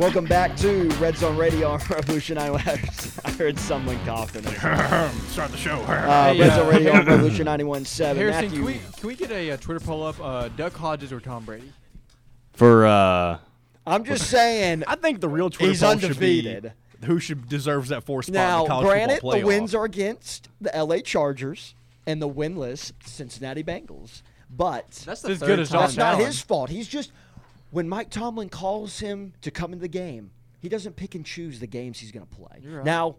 Welcome back to Red Zone Radio on Revolution 91.7. I heard someone coughing. Start the show. Uh, Hey, Red uh, Zone Radio on Revolution 91.7. Harrison, Matthew, can we can we get a, uh Twitter poll up? Uh, Duck Hodges or Tom Brady? For uh, I'm just saying. I think the real Twitter He's poll undefeated. should be who should deserves that fourth spot in Now, the college granted, football the playoff. wins are against the LA Chargers and the winless Cincinnati Bengals. But That's as good as that's Josh not his fault. He's just when Mike Tomlin calls him to come into the game, he doesn't pick and choose the games he's going to play. Right. Now,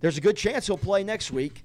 there's a good chance he'll play next week,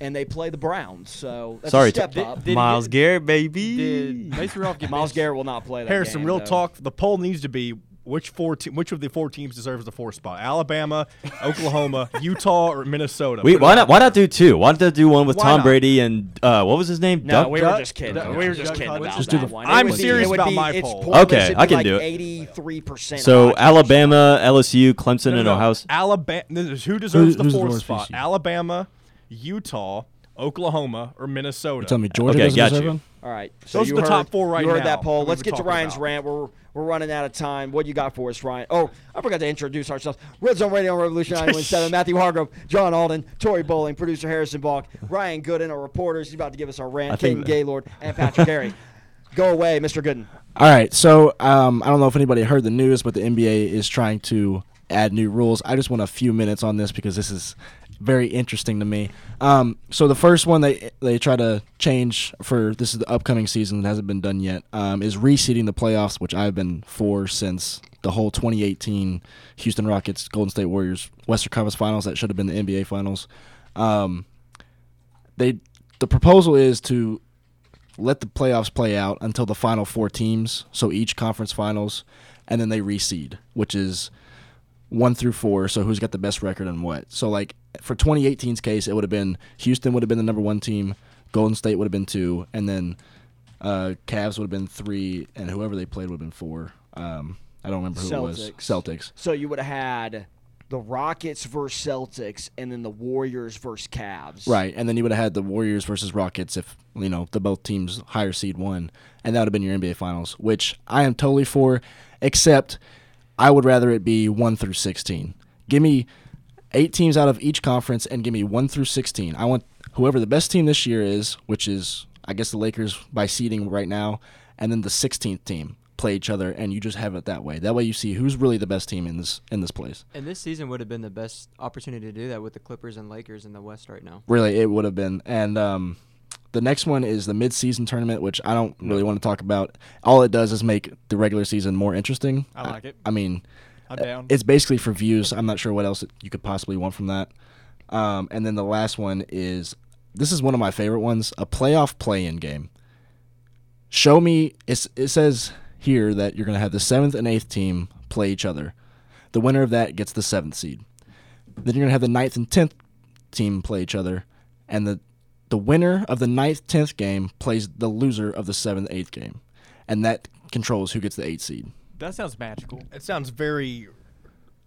and they play the Browns. So that's Sorry, a step Did- up. did he Myles get- Garrett, baby. Did Mason Rudolph get Myles? Garrett will not play that Harrison, game, real though. talk. The poll needs to be which four te- which of the four teams deserves the fourth spot: Alabama, Oklahoma, Utah, or Minnesota. we why not why not do two? Why not do one with Why Tom not? Brady and uh, what was his name? No, Duck? we were just kidding. Duck- we were just kidding about Just do that the- one. I'm would be- serious it about be- my poll. Okay, I can like do it. 83% So. Alabama, LSU, Clemson, No, and no, no. Ohio. Alabama. Who deserves the who's the fourth worst spot? species? Alabama, Utah, Oklahoma, or Minnesota. You tell me Georgia Okay, doesn't got deserve you. him? All right. So Those are the heard, top four right You heard now that poll. Let's we've get to Ryan's about. rant. We're we're running out of time. What you got for us, Ryan? Oh, I forgot to introduce ourselves. Red Zone Radio Revolution 917. Matthew Hargrove, John Alden, Tori Bowling, producer Harrison Balk, Ryan Gooden, our reporters. He's about to give us our rant. Caden Gaylord and Patrick Carey. Go away, Mr. Gooden. All right, so um, I don't know if anybody heard the news, but the NBA is trying to add new rules. I just want a few minutes on this because this is very interesting to me. Um, so the first one they they try to change for this is the upcoming season that hasn't been done yet um, is reseeding the playoffs, which I've been for since the whole 2018 Houston Rockets Golden State Warriors Western Conference Finals that should have been the NBA Finals. Um, they the proposal is to let the playoffs play out until the final four teams, so each conference finals, and then they reseed, which is one through four. So who's got the best record and what? So like for 2018's case, it would have been Houston would have been the number one team, Golden State would have been two, and then uh, Cavs would have been three, and whoever they played would have been four. Um, I don't remember who it was. Celtics. Celtics. So you would have had the Rockets versus Celtics, and then the Warriors versus Cavs. Right, and then you would have had the Warriors versus Rockets if you know the both teams higher seed won, and that would have been your NBA Finals, which I am totally for. Except, I would rather it be one through sixteen. Give me eight teams out of each conference, and give me one through sixteen. I want whoever the best team this year is, which is I guess the Lakers by seeding right now, and then the sixteenth team play each other, and you just have it that way. That way, you see who's really the best team in this in this place. And this season would have been the best opportunity to do that with the Clippers and Lakers in the West right now. Really, it would have been. And um, the next one is the mid-season tournament, which I don't really want to talk about. All it does is make the regular season more interesting. I like it. I mean, I'm down. it's basically for views. I'm not sure what else you could possibly want from that. Um, and then the last one is this is one of my favorite ones: a playoff play-in game. Show me. It says here that you're going to have the seventh and eighth team play each other. The winner of that gets the seventh seed. Then you're going to have the ninth and tenth team play each other, and the the winner of the ninth tenth game plays the loser of the seventh eighth game, and that controls who gets the eighth seed. That sounds magical. It sounds very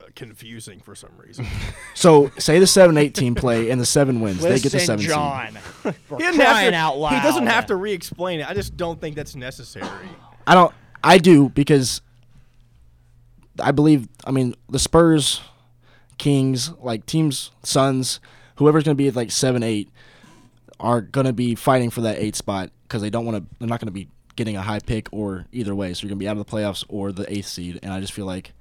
uh, confusing for some reason. So say the seven eight team play and the seven wins, they get the Listen, seven seed. John. For He doesn't have crying to, out loud. He doesn't have to re-explain it. I just don't think that's necessary. I don't. I do because I believe. I mean, the Spurs, Kings, like teams, Suns, whoever's going to be at like seven, eight, are going to be fighting for that eight spot because they don't want to. They're not going to be getting a high pick or either way. So you're going to be out of the playoffs or the eighth seed. And I just feel like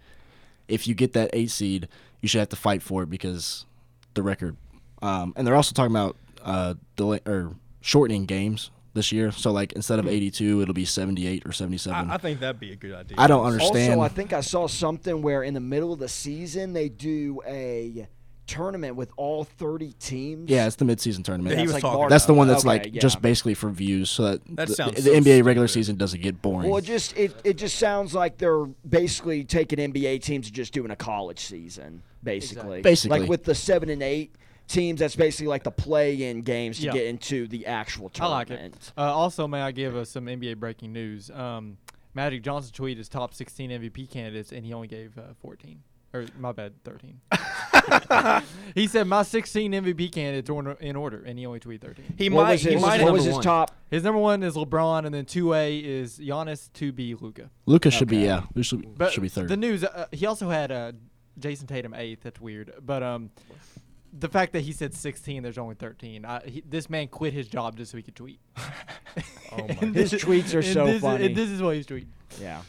if you get that eighth seed, you should have to fight for it because the record. Um, and they're also talking about uh, delay or shortening games this year. So like instead of 82, it'll be 78 or 77. I, I think that'd be a good idea. I don't understand. Also, I think I saw something where in the middle of the season they do a tournament with all 30 teams. yeah, it's the midseason tournament. Yeah, That's like March. That's the one that's Okay, like yeah. just basically for views, so that, That the, sounds the so NBA regular season doesn't get boring. Well, it just it, it just sounds like they're basically taking NBA teams and just doing a college season, basically. Exactly. Basically. like with the seven and eight teams, that's basically like the play-in games to Yeah. get into the actual I like tournament. it. Uh, also, may I give us some NBA breaking news? Um, Magic Johnson tweeted his top 16 MVP candidates, and he only gave uh, 14. Or my bad, 13. he said my 16 MVP candidates are in- in order, and he only tweeted 13. He What might. was He his, might what was his one. top? His number one is LeBron, and then 2A is Giannis, 2B Luka. Luka's should be Okay. yeah, Luka's should, be- But should be third. The news, uh, he also had uh, Jayson Tatum eighth. That's weird. But um, the fact that he said 16, there's only 13. I, he, this man quit his job just so he could tweet. Oh my And His tweets are and so this is- funny. and this is what he's tweeting. Yeah.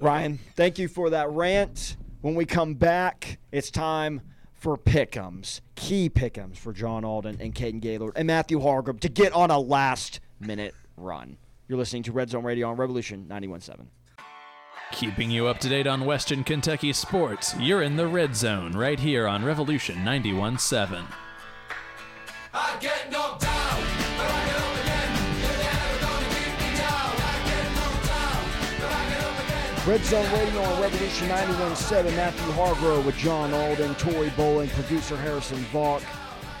Ryan, thank you for that rant. When we come back, it's time for pick'ems, key pick'ems for John Alden and Caden Gaylord and Matthew Hargrove to get on a last minute run. You're listening to Red Zone Radio on Revolution 91.7. Keeping you up to date on Western Kentucky sports, you're in the Red Zone right here on Revolution 91.7. Red Zone Radio on Revolution 91.7. Matthew Hargrove with John Alden, Tori Bowling, producer Harrison Vaught,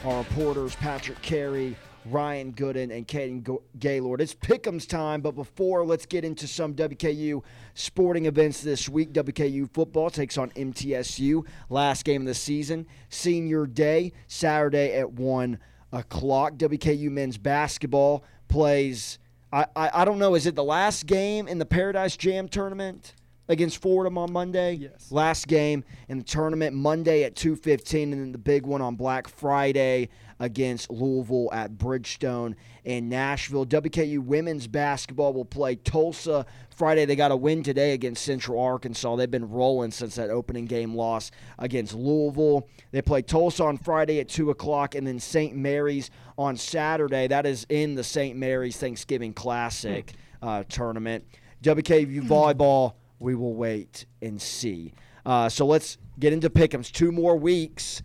our reporters Patrick Carey, Ryan Gooden, and Caden Gaylord. It's Pick'ems time, but before, let's get into some WKU sporting events this week. WKU football takes on MTSU. Last game of the season, Senior Day, Saturday at 1 o'clock. WKU men's basketball plays. I, I, I don't know. Is it the last game in the Paradise Jam tournament against Fordham on Monday? Yes. Last game in the tournament Monday at 2:15, and then the big one on Black Friday against Louisville at Bridgestone in Nashville. WKU women's basketball will play Tulsa Friday. They got a win today against Central Arkansas. They've been rolling since that opening game loss against Louisville. They play Tulsa on Friday at 2 o'clock, and then St. Mary's on Saturday. That is in the St. Mary's Thanksgiving Classic uh, tournament. WKU volleyball, we will wait and see. Uh, so let's get into pick'ems. Two more weeks.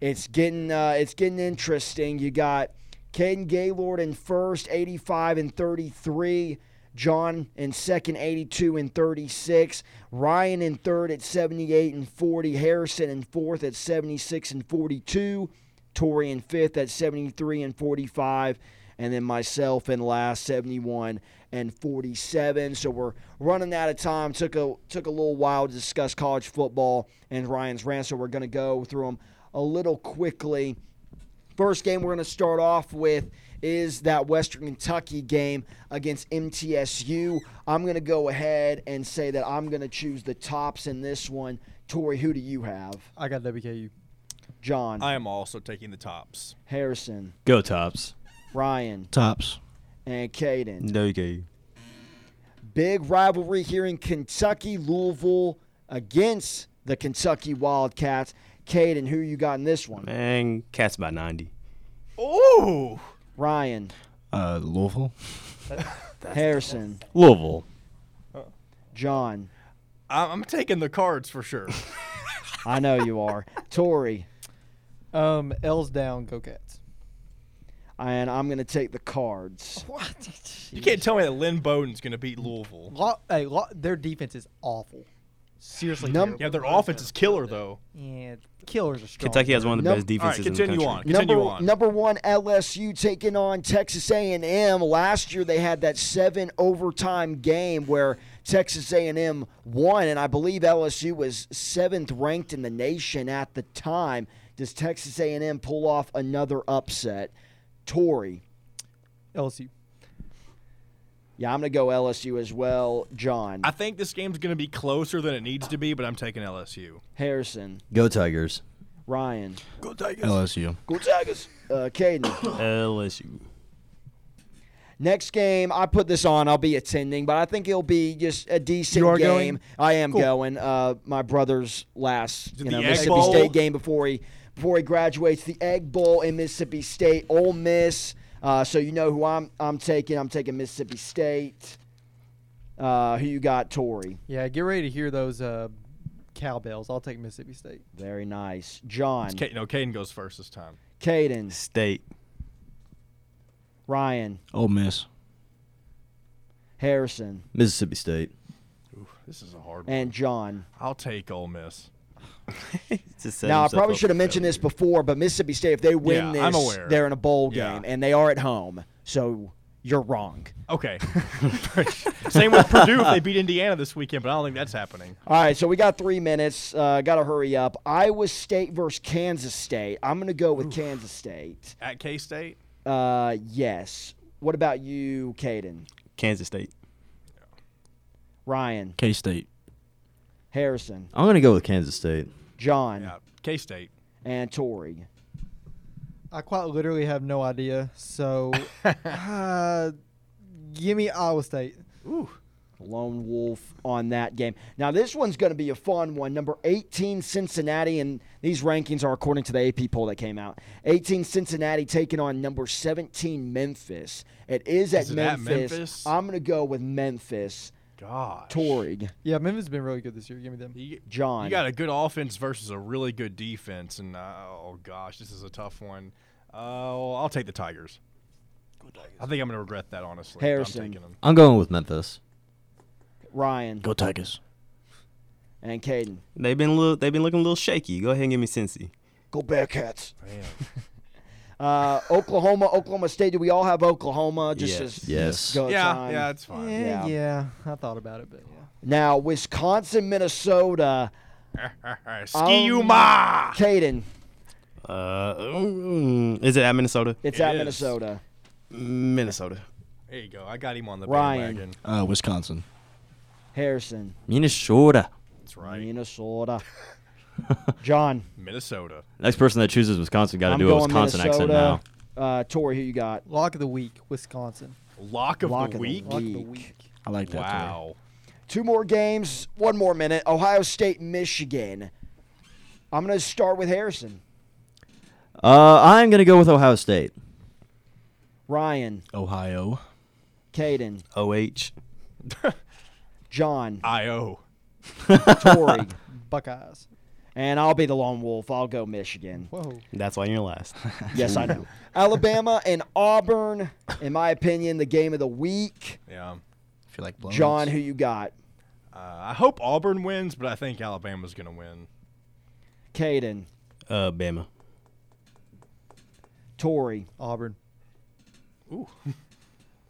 It's getting uh, it's getting interesting. You got Caden Gaylord in first, 85 and 33. John in second, 82 and 36. Ryan in third at 78 and 40. Harrison in fourth at 76 and 42. Tori in fifth at 73 and 45. And then myself in last, 71 and 47. So we're running out of time. Took a took a little while to discuss college football and Ryan's rant. So we're going to go through them a little quickly. First game we're going to start off with is that Western Kentucky game against MTSU. I'm going to go ahead and say that I'm going to choose the tops in this one. Tori, who do you have? I got WKU. John, I am also taking the tops. Harrison, Go Tops. Ryan, Tops. and Caden. WKU. Big rivalry here in Kentucky, Louisville against the Kentucky Wildcats. Caden, who you got in this one? Man, Cats by 90. Ooh. Ryan, Uh, Louisville. Harrison, Louisville. John. I'm I'm taking the cards for sure. I know you are. Tori, Um, L's down. Go Cats. and I'm going to take the cards. What? you can't tell me that Lynn Bowden's going to beat Louisville. Lo- hey, lo- their defense is awful. Seriously. Num- Yeah, their offense is killer though. Yeah, killers are strong. Kentucky has one of the Num- best All right, defenses in the continue country. on. Continue number, on. number one LSU taking on Texas A&M. Last year they had that seven overtime game where Texas A&M won, and I believe LSU was seventh ranked in the nation at the time. Does Texas A&M pull off another upset? Tori, LSU. Yeah, I'm gonna go LSU as well. John, I think this game's going to be closer than it needs to be, but I'm taking LSU. Harrison, Go Tigers. Ryan, Go Tigers. LSU. go Tigers. Uh, Caden. LSU. Next game, I put this on. I'll be attending, but I think it'll be just a decent You are game. going? I am Cool. going. Uh, my brother's last you know, Mississippi Bowl? State game before he before he graduates. The Egg Bowl in Mississippi State, Ole Miss. Uh, so you know who I'm I'm taking. I'm taking Mississippi State. Uh, who you got, Tori? Yeah, get ready to hear those uh, cowbells. I'll take Mississippi State. Very nice, John, K- no, Caden goes first this time. Caden, State. Ryan, Ole Miss. Harrison, Mississippi State. This is a hard one. and John. I'll take Ole Miss. To set Now, I probably should have mentioned this before, but Mississippi State, if they win Yeah, I'm this, aware. they're in a bowl Yeah. game, and they are at home. So you're wrong. Okay. Same with Purdue if they beat Indiana this weekend, but I don't think that's happening. All right, so we got three minutes. Uh, got to hurry up. Iowa State versus Kansas State. I'm going to go with Kansas State. At K State, Uh, yes. What about you, Caden? Kansas State. Ryan, K State. Harrison, I'm gonna go with Kansas State. John, yeah, K State. and Tori. I quite literally have no idea. So, uh, give me Iowa State. Ooh. Lone Wolf on that game. Now, this one's going to be a fun one. Number 18, Cincinnati, and these rankings are according to the AP poll that came out. 18, Cincinnati taking on number 17, Memphis. It is at Is it at Memphis. Memphis? I'm going to go with Memphis. Gosh. Torig, Yeah, Memphis has been really good this year. Give me them. You, John. you got a good offense versus a really good defense, and uh, oh gosh, this is a tough one. Uh, I'll take the Tigers. I think I'm going to regret that, honestly. Harrison. I'm taking them. I'm going with Memphis. Ryan, Go Tigers. and Caden. They've been a little, they've been looking a little shaky. Go ahead and give me Cincy. Go Bearcats. Man. Uh, Oklahoma, Oklahoma State. Do we all have Oklahoma? Just Yes. as Yes. go yeah, time? yeah, it's fine. Yeah. Yeah, yeah. I thought about it, but yeah. Now, Wisconsin, Minnesota. Ski you Um, ma. Caden. Uh, mm, is it at Minnesota? It's It at is. Minnesota. Minnesota. There you go. I got him on the Ryan. bandwagon. Uh, Wisconsin. Harrison, Minnesota. That's right. Minnesota. John, Minnesota. Next person that chooses Wisconsin got to do a going Wisconsin accent Minnesota. now. Uh, Tori, who you got? Lock of the week, Wisconsin. Lock of Lock the of the week. Lock of the Week. week. I like that. Tori. Wow. Two more games, one more minute. Ohio State, Michigan. I'm going to start with Harrison. Uh, I'm gonna go with Ohio State. Ryan, Ohio. Caden, OH. John, I.O. Tori, Buckeyes. And I'll be the lone wolf. I'll go Michigan. Whoa. That's why you're last. Yes, I know. Alabama and Auburn, in my opinion, the game of the week. Yeah. I feel like blowing John, who you got? Uh, I hope Auburn wins, but I think Alabama's going to win. Caden, Uh, Bama. Tori, Auburn. Ooh.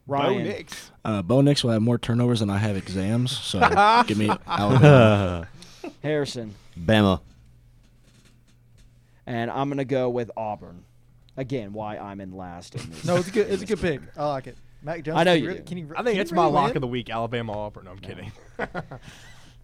Ryan. Bo Nix. Uh, Bo Nix will have more turnovers than I have exams, so give me Alabama. Harrison, Bama. And I'm gonna go with Auburn. Again, why I'm in last in this. No, it's a good. It's a good pick. I like it. Mac Jones. I know can you really- do. Can he, I think it's my lock of the week, Alabama Auburn. No, I'm kidding.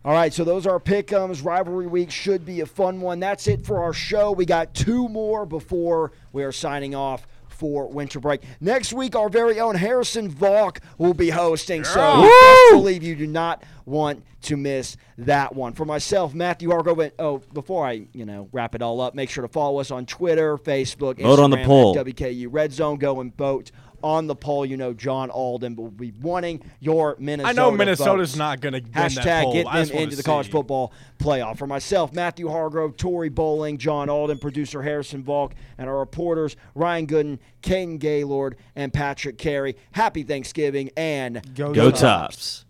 All right, so those are pickums. Rivalry week should be a fun one. That's it for our show. We got two more before we are signing off for winter break. Next week, our very own Harrison Valk will be hosting. So best believe you do not want to miss that one. For myself, Matthew Hargrove. Oh, before I you know wrap it all up, make sure to follow us on Twitter, Facebook, Vote on the Instagram, poll. at WKU Red Zone. Go and vote on the poll. You know John Alden will be wanting your Minnesota. I know Minnesota's votes. not going to win that Hashtag poll. get them into the college football playoff. For myself, Matthew Hargrove, Tori Bowling, John Alden, producer Harrison Valk, and our reporters Ryan Gooden, Caden Gaylord, and Patrick Carey. Happy Thanksgiving and Go, Go Dogs. Tops.